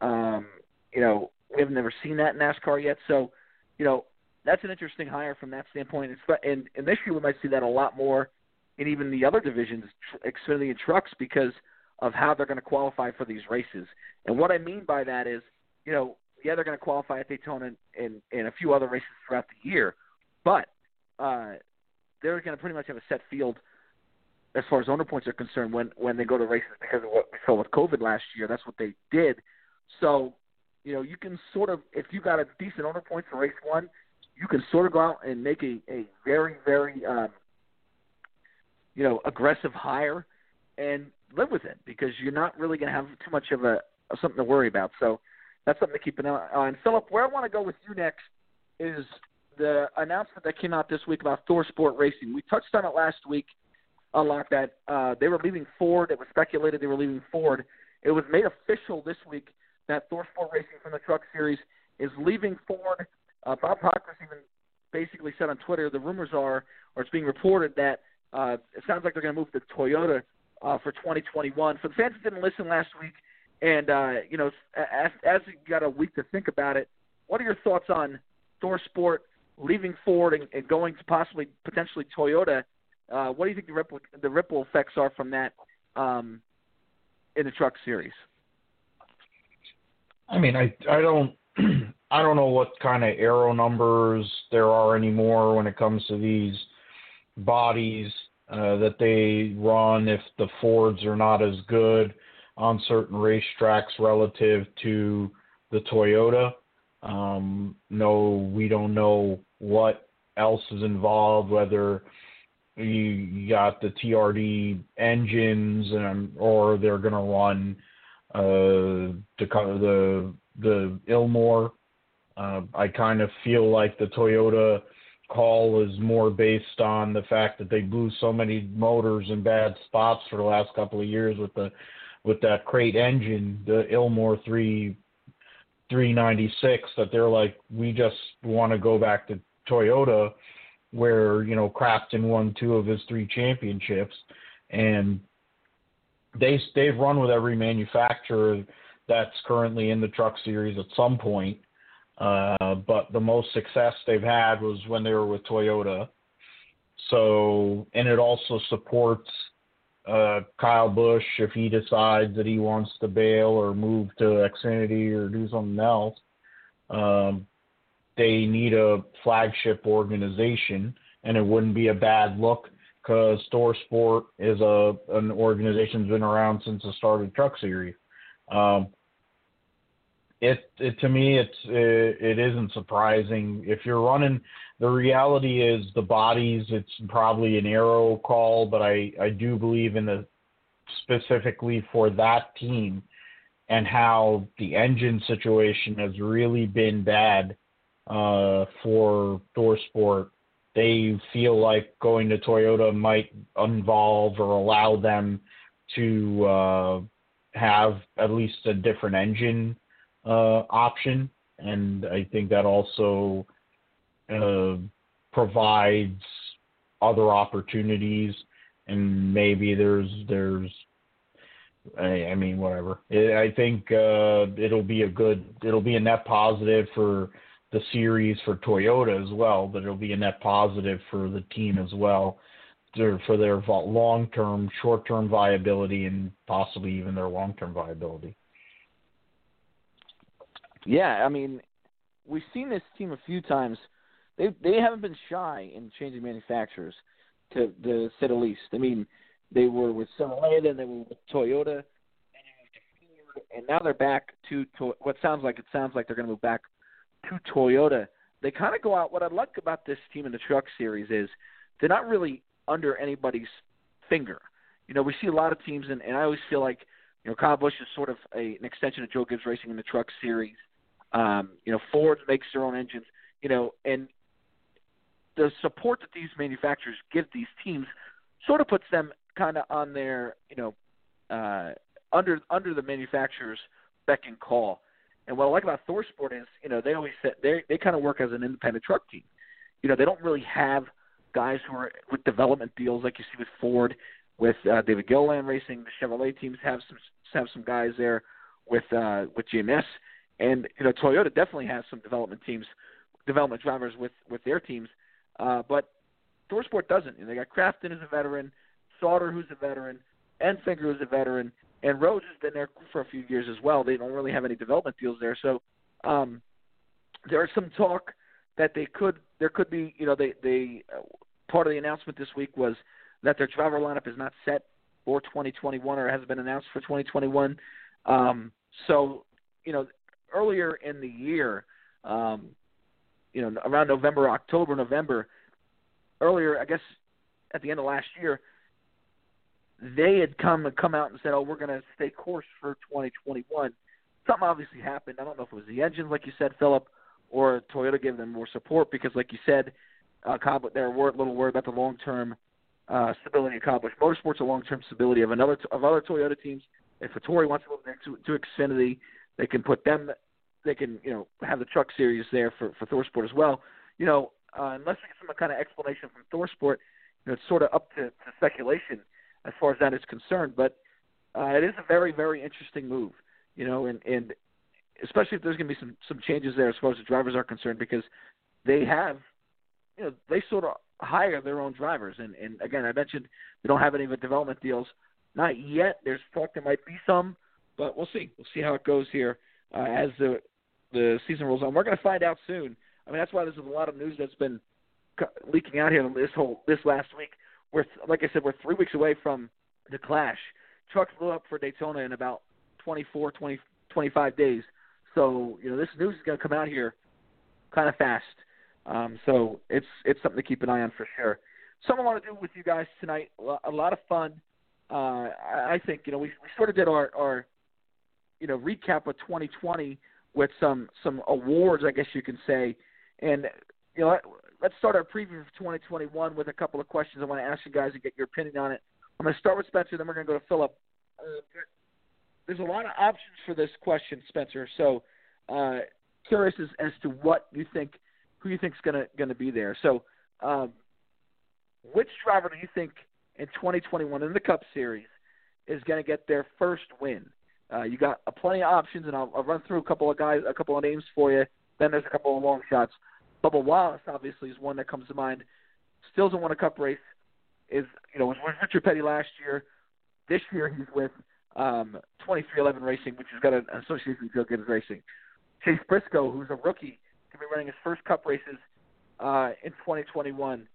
Um, you know, we have never seen that in NASCAR yet. So, you know, that's an interesting hire from that standpoint. And, and this year we might see that a lot more in even the other divisions, Xfinity and trucks, because – of how they're going to qualify for these races. And what I mean by that is, you know, yeah, they're going to qualify at Daytona and, and a few other races throughout the year, but uh, they're going to pretty much have a set field as far as owner points are concerned when when they go to races because of what we saw with COVID last year. That's what they did. So, you know, you can sort of if you got a decent owner points for race one, you can sort of go out and make a a very very um, you know aggressive hire and live with it because you're not really going to have too much of a of something to worry about. So that's something to keep an eye on. Philip, where I want to go with you next is the announcement that came out this week about ThorSport Racing. We touched on it last week lot that uh, they were leaving Ford. It was speculated they were leaving Ford. It was made official this week that ThorSport Racing from the Truck Series is leaving Ford. Uh, Bob Pockrass even basically said on Twitter the rumors are, or it's being reported that uh, it sounds like they're going to move to Toyota uh, for 2021. For the fans didn't listen last week, and uh, you know, as, as you got a week to think about it, what are your thoughts on ThorSport leaving Ford and, and going to possibly potentially Toyota? Uh, what do you think the ripple the ripple effects are from that um, in the truck series? I mean, I I don't I don't know what kind of aero numbers there are anymore when it comes to these bodies uh, that they run if the Fords are not as good on certain racetracks relative to the Toyota. Um, no, we don't know what else is involved, whether you got the TRD engines and or they're going to run uh, the the the Ilmor. Uh, I kind of feel like the Toyota call is more based on the fact that they blew so many motors in bad spots for the last couple of years with the with that crate engine, the Ilmor three three ninety six, that they're like, we just want to go back to Toyota where, you know, Crafton won two of his three championships and they they've run with every manufacturer that's currently in the truck series at some point uh, but the most success they've had was when they were with Toyota. So, and it also supports uh, Kyle Busch if he decides that he wants to bail or move to Xfinity or do something else. Um, they need a flagship organization, and it wouldn't be a bad look because Thor Sport is a an organization that's been around since the start of the Truck Series. Um, it, it to me it's it, it isn't surprising if you're running the reality is the bodies it's probably an aero call but i i do believe in the specifically for that team and how the engine situation has really been bad uh, for Thor Sport. They feel like going to Toyota might involve or allow them to uh, have at least a different engine uh, option, and I think that also uh, provides other opportunities. And maybe there's there's I, mean whatever. I think uh, it'll be a good it'll be a net positive for the series for Toyota as well, but it'll be a net positive for the team as well for their long term, short term viability, and possibly even their long term viability. Yeah, I mean, we've seen this team a few times. They they haven't been shy in changing manufacturers. to, to say the least. I mean, they were with Chevrolet, then they were with Toyota, and now they're back to, to what sounds like it sounds like they're going to move back to Toyota. They kind of go out. What I like about this team in the Truck Series is they're not really under anybody's finger. You know, we see a lot of teams, and, and I always feel like you know Kyle Busch is sort of a, an extension of Joe Gibbs Racing in the Truck Series. Um, you know, Ford makes their own engines. You know, and the support that these manufacturers give these teams sort of puts them kind of on their, you know, uh, under under the manufacturer's beck and call. And what I like about ThorSport is, you know, they always say they they kind of work as an independent truck team. You know, they don't really have guys who are with development deals like you see with Ford, with uh, David Gilliland Racing. The Chevrolet teams have some have some guys there with uh, with GMS, and you know Toyota definitely has some development teams, development drivers with with their teams. Uh, but ThorSport doesn't. You know, they got Crafton as a veteran, Sauter who's a veteran, Enfinger who's a veteran, and Rhodes has been there for a few years as well. They don't really have any development deals there, so um, there is some talk that they could there could be you know they they uh, part of the announcement this week was that their driver lineup is not set for 2021 or has been announced for 2021. Um, so you know earlier in the year, um, you know around November, October, November, earlier I guess at the end of last year, they had come and come out and said, "Oh, we're going to stay course for 2021." Something obviously happened. I don't know if it was the engines, like you said, Philip, or Toyota gave them more support because, like you said, uh, Cobb, they're a little worried about the long-term uh, stability of Cobb Motorsports, the long-term stability of another of other Toyota teams. If Hattori wants to move next to, to Xfinity, they can put them. They can you know have the truck series there for for ThorSport as well. You know, uh, unless we get some kind of explanation from ThorSport, you know, it's sort of up to, to speculation as far as that is concerned. But uh, it is a very, very interesting move, you know, and, and especially if there's going to be some some changes there as far as the drivers are concerned, because they have, you know, they sort of hire their own drivers, and and again, I mentioned they don't have any of the development deals, not yet. There's talk there might be some, but we'll see. We'll see how it goes here uh, as the the season rolls on. We're going to find out soon. I mean, that's why there's a lot of news that's been leaking out here this whole this last week we're like I said, we're three weeks away from the Clash. Trucks blew up for Daytona in about 24, 20, 25 days. So you know this news is going to come out here kind of fast. Um, so it's it's something to keep an eye on for sure. Something I want to do with you guys tonight. A lot of fun. Uh, I think you know we we sort of did our our you know recap of 2020 with some some awards, I guess you can say, and you know let's start our preview for 2021 with a couple of questions I want to ask you guys and get your opinion on it. I'm going to start with Spencer, then we're going to go to Philip. Uh, there's a lot of options for this question, Spencer. So, uh, curious as, as to what you think, who you think is going to going to be there. So, um, which driver do you think in 2021 in the Cup Series is going to get their first win? Uh, you got plenty of options, and I'll, I'll run through a couple of guys, a couple of names for you. Then there's a couple of long shots. Bubba Wallace obviously is one that comes to mind. Still hasn't won a Cup race. Is you know was with Richard Petty last year. This year he's with um, 23XI Racing, which has got an association with Joe Gibbs Racing. Chase Briscoe, who's a rookie, can be running his first Cup races uh, in 2021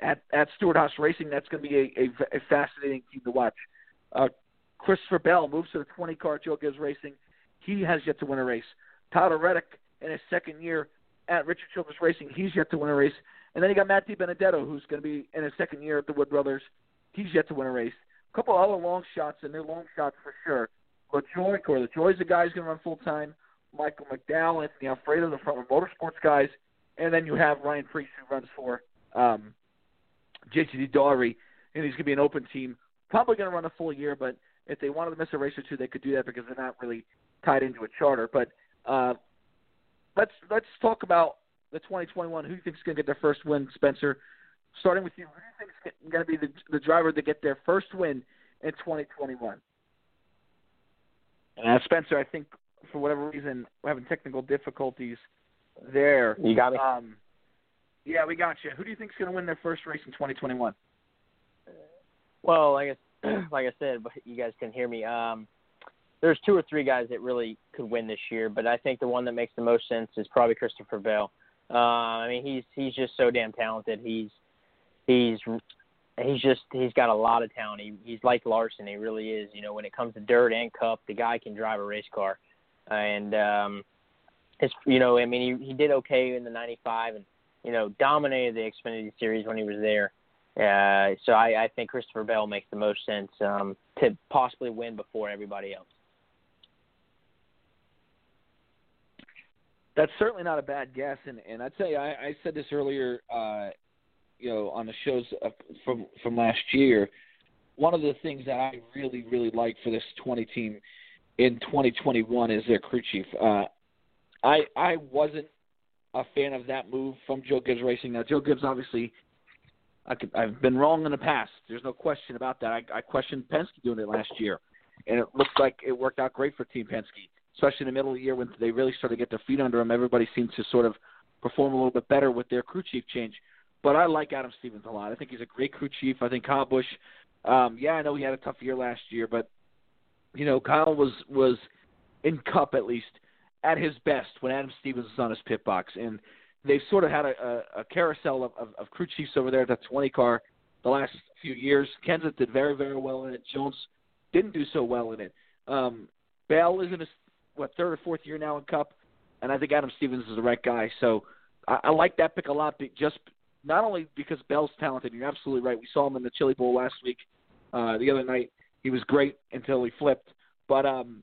at at Stewart-Haas Racing. That's going to be a, a, a fascinating team to watch. Uh, Christopher Bell moves to the 20 car Joe Gibbs Racing. He has yet to win a race. Tyler Reddick in his second year at Richard Childress Racing. He's yet to win a race. And then you got Matt DiBenedetto, who's going to be in his second year at the Wood Brothers. He's yet to win a race. A couple other long shots, and they're long shots for sure. LaJoie, or LaJoie's the guy who's going to run full time. Michael McDowell, Anthony Alfredo, the Front Row Motorsports guys. And then you have Ryan Preece, who runs for um, JTG Daugherty, and he's going to be an open team. Probably going to run a full year, but if they wanted to miss a race or two, they could do that because they're not really tied into a charter. But uh, let's let's talk about the 2021. Who do you think is going to get their first win, Spencer? Starting with you, who do you think is going to be the, the driver to get their first win in 2021? And uh, Spencer, I think for whatever reason we're having technical difficulties there. You got me. Um, yeah, we got you. Who do you think is going to win their first race in 2021? Well, like I, like I said, you guys can hear me. Um, there's two or three guys that really could win this year, but I think the one that makes the most sense is probably Christopher Bell. Uh, I mean, he's he's just so damn talented. He's he's he's just he's got a lot of talent. He, he's like Larson. He really is. You know, when it comes to dirt and cup, the guy can drive a race car, and um, his you know I mean he he did okay in the '95 and you know dominated the Xfinity Series when he was there. Uh, so I, I think Christopher Bell makes the most sense um, to possibly win before everybody else. That's certainly not a bad guess, and and I'd say I, I said this earlier, uh, you know, on the shows from from last year. One of the things that I really really like for this 20 team in 2021 is their crew chief. Uh, I I wasn't a fan of that move from Joe Gibbs Racing. Now Joe Gibbs obviously I could, I've been wrong in the past. There's no question about that. I, I questioned Penske doing it last year, and it looks like it worked out great for Team Penske especially in the middle of the year when they really started to get their feet under them. Everybody seems to sort of perform a little bit better with their crew chief change. But I like Adam Stevens a lot. I think he's a great crew chief. I think Kyle Busch, um, yeah, I know he had a tough year last year, but you know Kyle was was in Cup at least at his best when Adam Stevens was on his pit box, and they've sort of had a, a, a carousel of, of, of crew chiefs over there at that 20 car the last few years. Kenseth did very very well in it. Jones didn't do so well in it. Um, Bell is in a what third or fourth year now in Cup, and I think Adam Stevens is the right guy. So I, I like that pick a lot. Just not only because Bell's talented, you're absolutely right. We saw him in the Chili Bowl last week. Uh, the other night, he was great until he flipped. But um,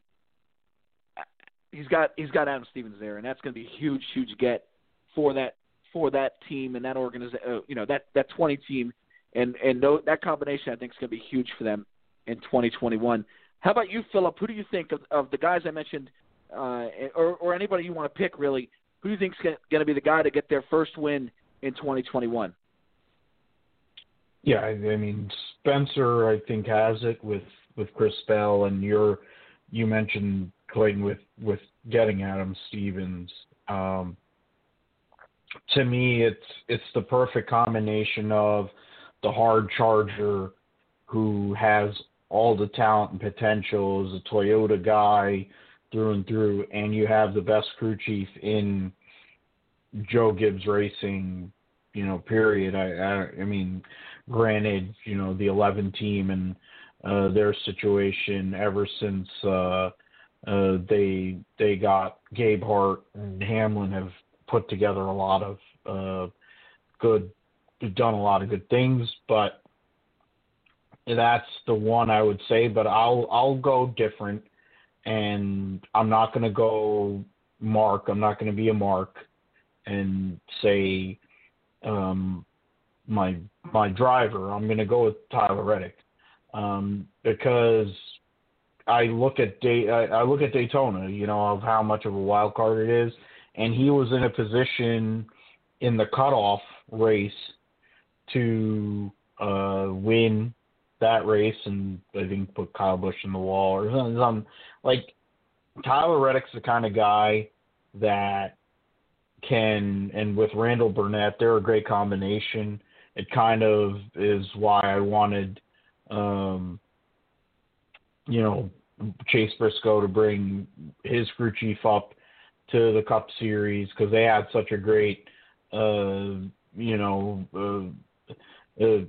he's got he's got Adam Stevens there, and that's going to be a huge, huge get for that for that team and that organization. Uh, you know that that 20 team, and and no, that combination I think is going to be huge for them in 2021. How about you, Philip? Who do you think of, of the guys I mentioned, uh, or, or anybody you want to pick, really? Who do you think is going to be the guy to get their first win in 2021? Yeah, I mean Spencer, I think has it with with Chris Bell, and you're you mentioned Clayton with with getting Adam Stevens. Um, to me, it's it's the perfect combination of the hard charger who has all the talent and potential as a Toyota guy through and through, and you have the best crew chief in Joe Gibbs Racing, you know, period. I, I, I mean, granted, you know, the 11 team and uh, their situation ever since uh, uh, they they got Gabehart and Hamlin have put together a lot of uh, good, done a lot of good things, but that's the one I would say, but I'll I'll go different, and I'm not going to go Mark. I'm not going to be a Mark, and say um, my my driver. I'm going to go with Tyler Reddick um, because I look at Day, I, I look at Daytona. You know of how much of a wild card it is, and he was in a position in the cutoff race to uh, win that race and I think put Kyle Busch in the wall or something. Like Tyler Reddick's the kind of guy that can, and with Randall Burnett, they're a great combination. It kind of is why I wanted, um, you know, Chase Briscoe to bring his crew chief up to the Cup Series because they had such a great, uh, you know, uh, uh,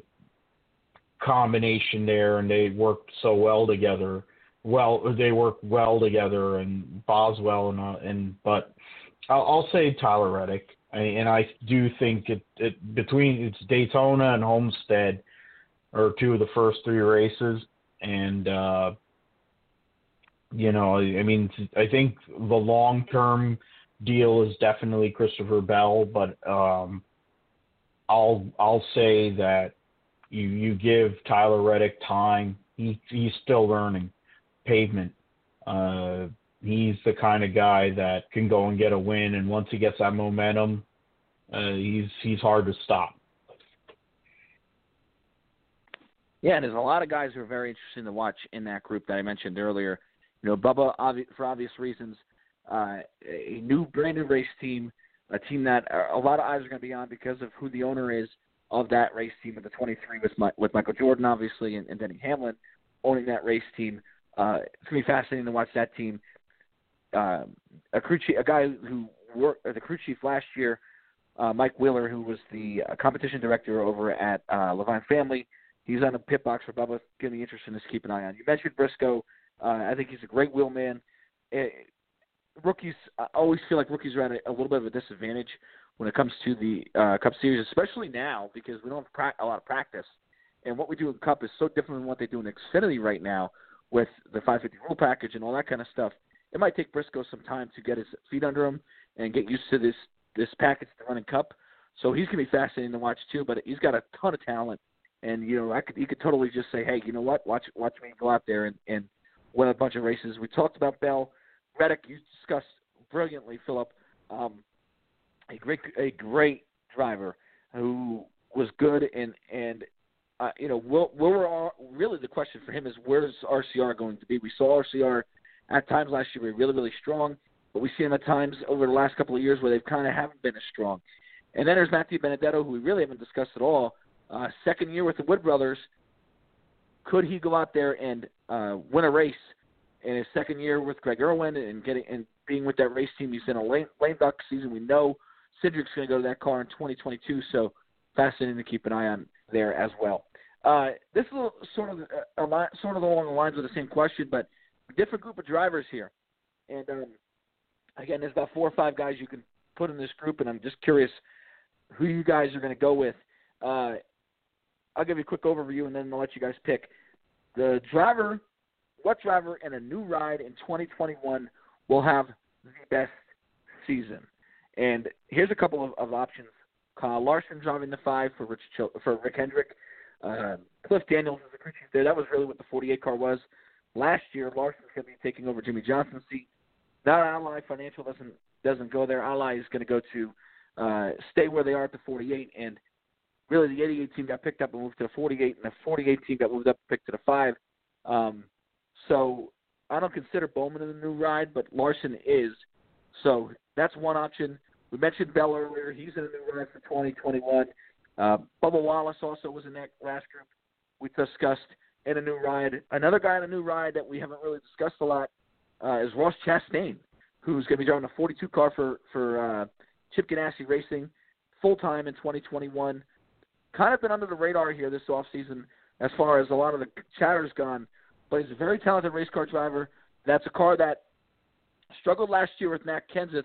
combination there, and they worked so well together. Well, they work well together, and Boswell and uh, and but I'll, I'll say Tyler Reddick, and I do think it, it between it's Daytona and Homestead are two of the first three races, and uh, you know, I mean, I think the long term deal is definitely Christopher Bell, but um, I'll I'll say that you you give Tyler Reddick time. He he's still learning pavement. Uh, he's the kind of guy that can go and get a win, and once he gets that momentum, uh, he's he's hard to stop. Yeah, and there's a lot of guys who are very interesting to watch in that group that I mentioned earlier. You know, Bubba, obvi- for obvious reasons, uh, a new brand new race team, a team that a lot of eyes are going to be on because of who the owner is of that race team at the 23 with my, with Michael Jordan, obviously, and, and Denny Hamlin owning that race team. Uh, it's gonna be fascinating to watch that team. Uh, a crew chief, a guy who worked uh, the crew chief last year, uh, Mike Wheeler, who was the uh, competition director over at uh, Leavine Family, He's on the pit box for Bubba. Going to be interesting to keep an eye on. You mentioned Briscoe. Uh, I think he's a great wheelman. Uh, rookies, I always feel like rookies are at a, a little bit of a disadvantage when it comes to the uh, Cup Series, especially now because we don't have pra- a lot of practice. And what we do in Cup is so different than what they do in Xfinity right now with the 550 rule package and all that kind of stuff. It might take Briscoe some time to get his feet under him and get used to this this package to run in Cup. So he's gonna be fascinating to watch too. But he's got a ton of talent, and you know I could he could totally just say, hey, you know what, watch watch me go out there and and win a bunch of races. We talked about Bell, Reddick. You discussed brilliantly, Philip. Um, a great a great driver who was good and and uh, you know where, where really the question for him is where's RCR going to be? We saw RCR at times last year be really really strong, but we see him at times over the last couple of years where they've kind of haven't been as strong. And then there's Matt DiBenedetto, who we really haven't discussed at all. Uh, second year with the Wood Brothers, could he go out there and uh, win a race in his second year with Greg Erwin and getting and being with that race team? He's in a lame, lame duck season. We know Cindric's going to go to that car in 2022, so fascinating to keep an eye on there as well. Uh, this is sort of a, sort of along the lines of the same question, but different group of drivers here. And um, again, there's about four or five guys you can put in this group, and I'm just curious who you guys are going to go with. Uh, I'll give you a quick overview, and then I'll let you guys pick the driver. What driver in a new ride in 2021 will have the best season? And here's a couple of, of options. Kyle Larson driving the five for Rich for Rick Hendrick. Uh, Cliff Daniels is the crew chief there. That was really what the 48 car was. Last year, Larson's going to be taking over Jimmie Johnson's seat. Now Ally Financial doesn't doesn't go there. Ally is going to go to uh, stay where they are at the 48, and really the 88 team got picked up and moved to the 48, and the 48 team got moved up and picked to the five. Um, so I don't consider Bowman in the new ride, but Larson is. So that's one option. We mentioned Bell earlier. He's in a new ride for 2021. Uh, Bubba Wallace also was in that last group we discussed in a new ride. Another guy in a new ride that we haven't really discussed a lot uh, is Ross Chastain, who's going to be driving a 42 car for for uh, Chip Ganassi Racing full time in 2021. Kind of been under the radar here this off season as far as a lot of the chatter's gone, but he's a very talented race car driver. That's a car that struggled last year with Matt Kenseth,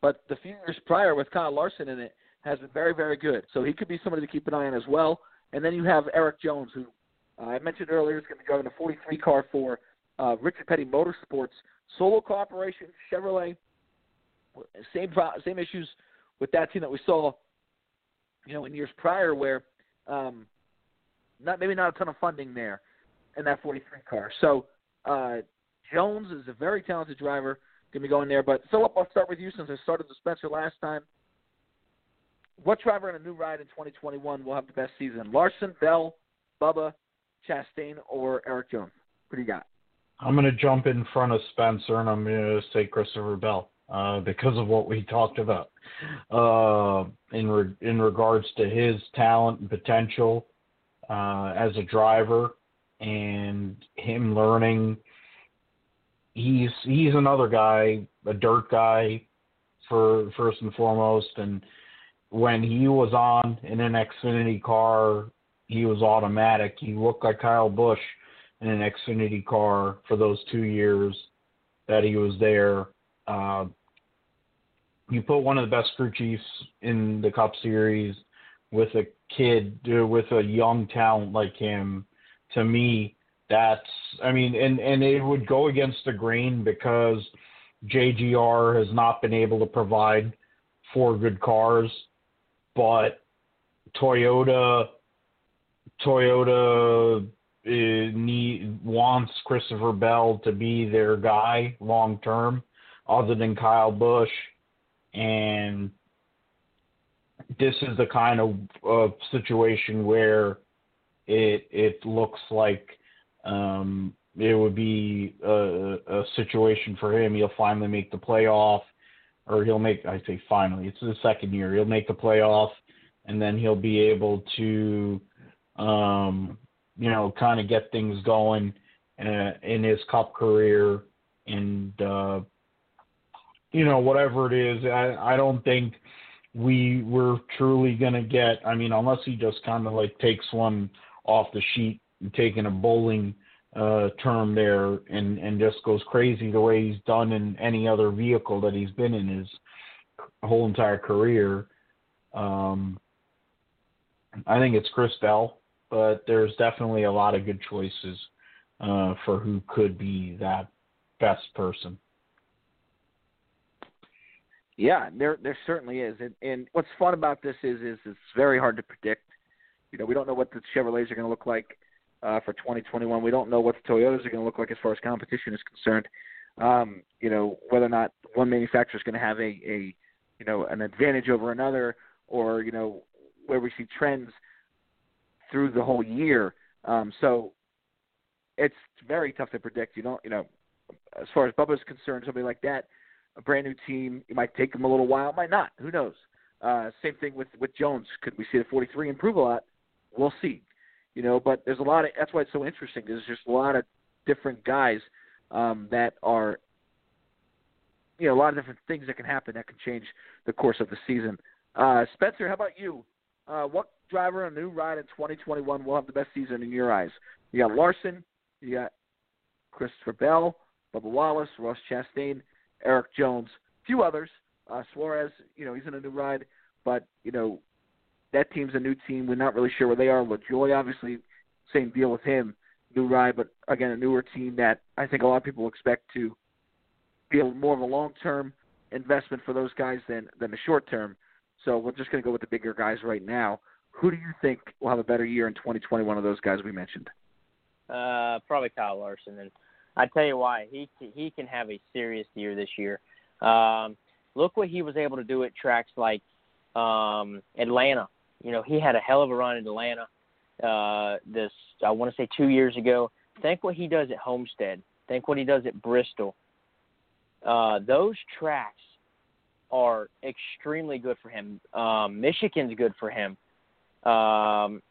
but the few years prior with Kyle Larson in it has been very, very good. So he could be somebody to keep an eye on as well. And then you have Erik Jones, who uh, I mentioned earlier is going to be driving a 43 car for uh, Richard Petty Motorsports. Solo Corporation, Chevrolet. Same same issues with that team that we saw, you know, in years prior, where um, not maybe not a ton of funding there in that 43 car. So uh, Jones is a very talented driver going to be going there. But Philip, I'll start with you since I started with Spencer last time. What driver in a new ride in 2021 will have the best season? Larson, Bell, Bubba, Chastain, or Erik Jones? What do you got? I'm going to jump in front of Spencer and I'm going to say Christopher Bell uh, because of what we talked about uh, in re- in regards to his talent and potential uh, as a driver and him learning he's he's another guy, a dirt guy, for first and foremost. And when he was on in an Xfinity car, he was automatic. He looked like Kyle Busch in an Xfinity car for those two years that he was there. Uh, you put one of the best crew chiefs in the Cup Series with a kid, uh, with a young talent like him. To me, that's I mean, and and it would go against the grain because JGR has not been able to provide four good cars, but Toyota Toyota uh, need, wants Christopher Bell to be their guy long term, other than Kyle Busch, and this is the kind of uh, situation where it it looks like um, it would be a, a situation for him. He'll finally make the playoff, or he'll make, I say finally, it's the second year. He'll make the playoff, and then he'll be able to, um, you know, kind of get things going uh, in his cup career. And, uh, you know, whatever it is, I, I don't think we we're truly going to get, I mean, unless he just kind of like takes one off the sheet taking a bowling uh, term there and and just goes crazy the way he's done in any other vehicle that he's been in his whole entire career. Um, I think it's Chris Bell, but there's definitely a lot of good choices uh, for who could be that best person. Yeah, there there certainly is, and, and what's fun about this is is it's very hard to predict. You know, we don't know what the Chevrolets are going to look like uh, for 2021. We don't know what the Toyotas are going to look like as far as competition is concerned. Um, you know, whether or not one manufacturer is going to have a, a you know an advantage over another, or you know where we see trends through the whole year. Um, so it's very tough to predict. You don't, you know, as far as Bubba's concerned, somebody like that, a brand new team, it might take them a little while, might not. Who knows? Uh, same thing with with Jones. Could we see the 43 improve a lot? We'll see. You know, but there's a lot of that's why it's so interesting. There's just a lot of different guys um, that are, you know, a lot of different things that can happen that can change the course of the season. Uh, Spencer, how about you? Uh, what driver on a new ride in 2021 will have the best season in your eyes? You got Larson, you got Christopher Bell, Bubba Wallace, Ross Chastain, Erik Jones, a few others. Uh, Suarez, you know, he's in a new ride, but you know, that team's a new team. We're not really sure where they are. LaJoie, obviously, same deal with him, new ride, but again, a newer team that I think a lot of people expect to be more of a long-term investment for those guys than than a short-term. So we're just going to go with the bigger guys right now. Who do you think will have a better year in 2021 of those guys we mentioned? Uh, probably Kyle Larson, and I tell you why he he can have a serious year this year. Um, look what he was able to do at tracks like um, Atlanta. You know, he had a hell of a run in Atlanta. Uh, this I want to say two years ago. Think what he does at Homestead. Think what he does at Bristol. Uh, those tracks are extremely good for him. Um, Michigan's good for him. Um,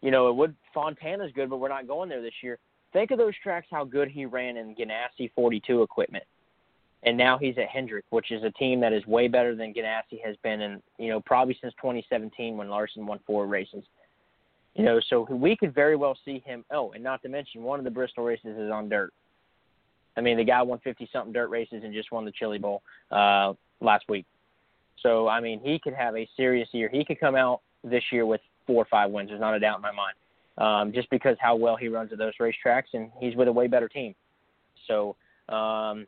you know, it would Fontana's good, but we're not going there this year. Think of those tracks how good he ran in Ganassi 42 equipment. And now he's at Hendrick, which is a team that is way better than Ganassi has been and you know, probably since 2017 when Larson won four races. You know, so we could very well see him. Oh, and not to mention, one of the Bristol races is on dirt. I mean, the guy won 50 something dirt races and just won the Chili Bowl uh, last week. So, I mean, he could have a serious year. He could come out this year with four or five wins. There's not a doubt in my mind. Um, just because how well he runs at those racetracks, and he's with a way better team. So um,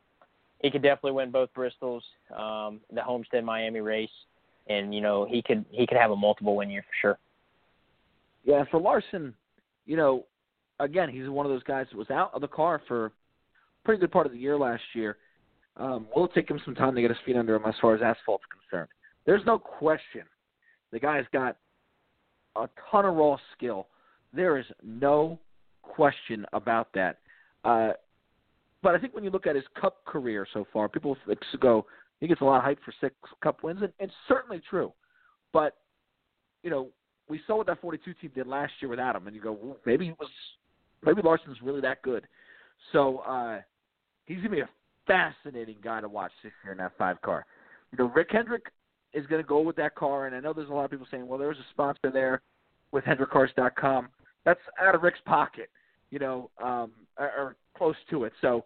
he could definitely win both Bristols, um, the Homestead Miami race, and you know he could he could have a multiple win year for sure. Yeah, for Larson, you know, again he's one of those guys that was out of the car for a pretty good part of the year last year. Um, will take him some time to get his feet under him as far as asphalt's concerned. There's no question the guy's got a ton of raw skill. There is no question about that. Uh, but I think when you look at his Cup career so far, people go, he gets a lot of hype for six Cup wins, and it's certainly true. But you know, we saw what that 42 team did last year without him, and you go, well, maybe he was, maybe Larson's really that good. So uh, he's gonna be a fascinating guy to watch this year in that five car. You know, Rick Hendrick is to go with that car, and I know there's a lot of people saying, well, there's a sponsor there with HendrickCars.com. That's out of Rick's pocket, you know, um, or close to it. So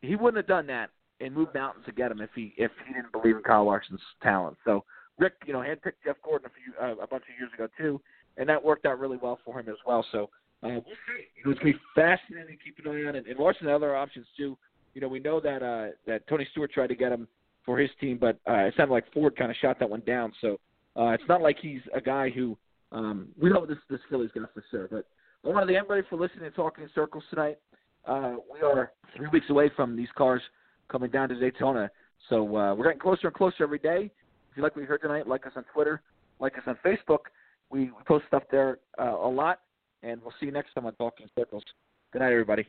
he wouldn't have done that and moved mountains to get him if he if he didn't believe in Kyle Larson's talent. So Rick, you know, handpicked Jeff Gordon a few uh, a bunch of years ago too, and that worked out really well for him as well. So uh, we'll see. You know, it's to be fascinating to keep an eye on, and, and Larson had other options too. You know, we know that uh, that Tony Stewart tried to get him for his team, but uh, it sounded like Ford kind of shot that one down. So uh, it's not like he's a guy who um, we know this this Philly's got for sure. But I want to thank everybody for listening to Talking in Circles tonight. Uh, we are three weeks away from these cars coming down to Daytona, so uh, we're getting closer and closer every day. If you like what you heard tonight, like us on Twitter, like us on Facebook. We, post stuff there uh, a lot, and we'll see you next time on Talking Circles. Good night, everybody.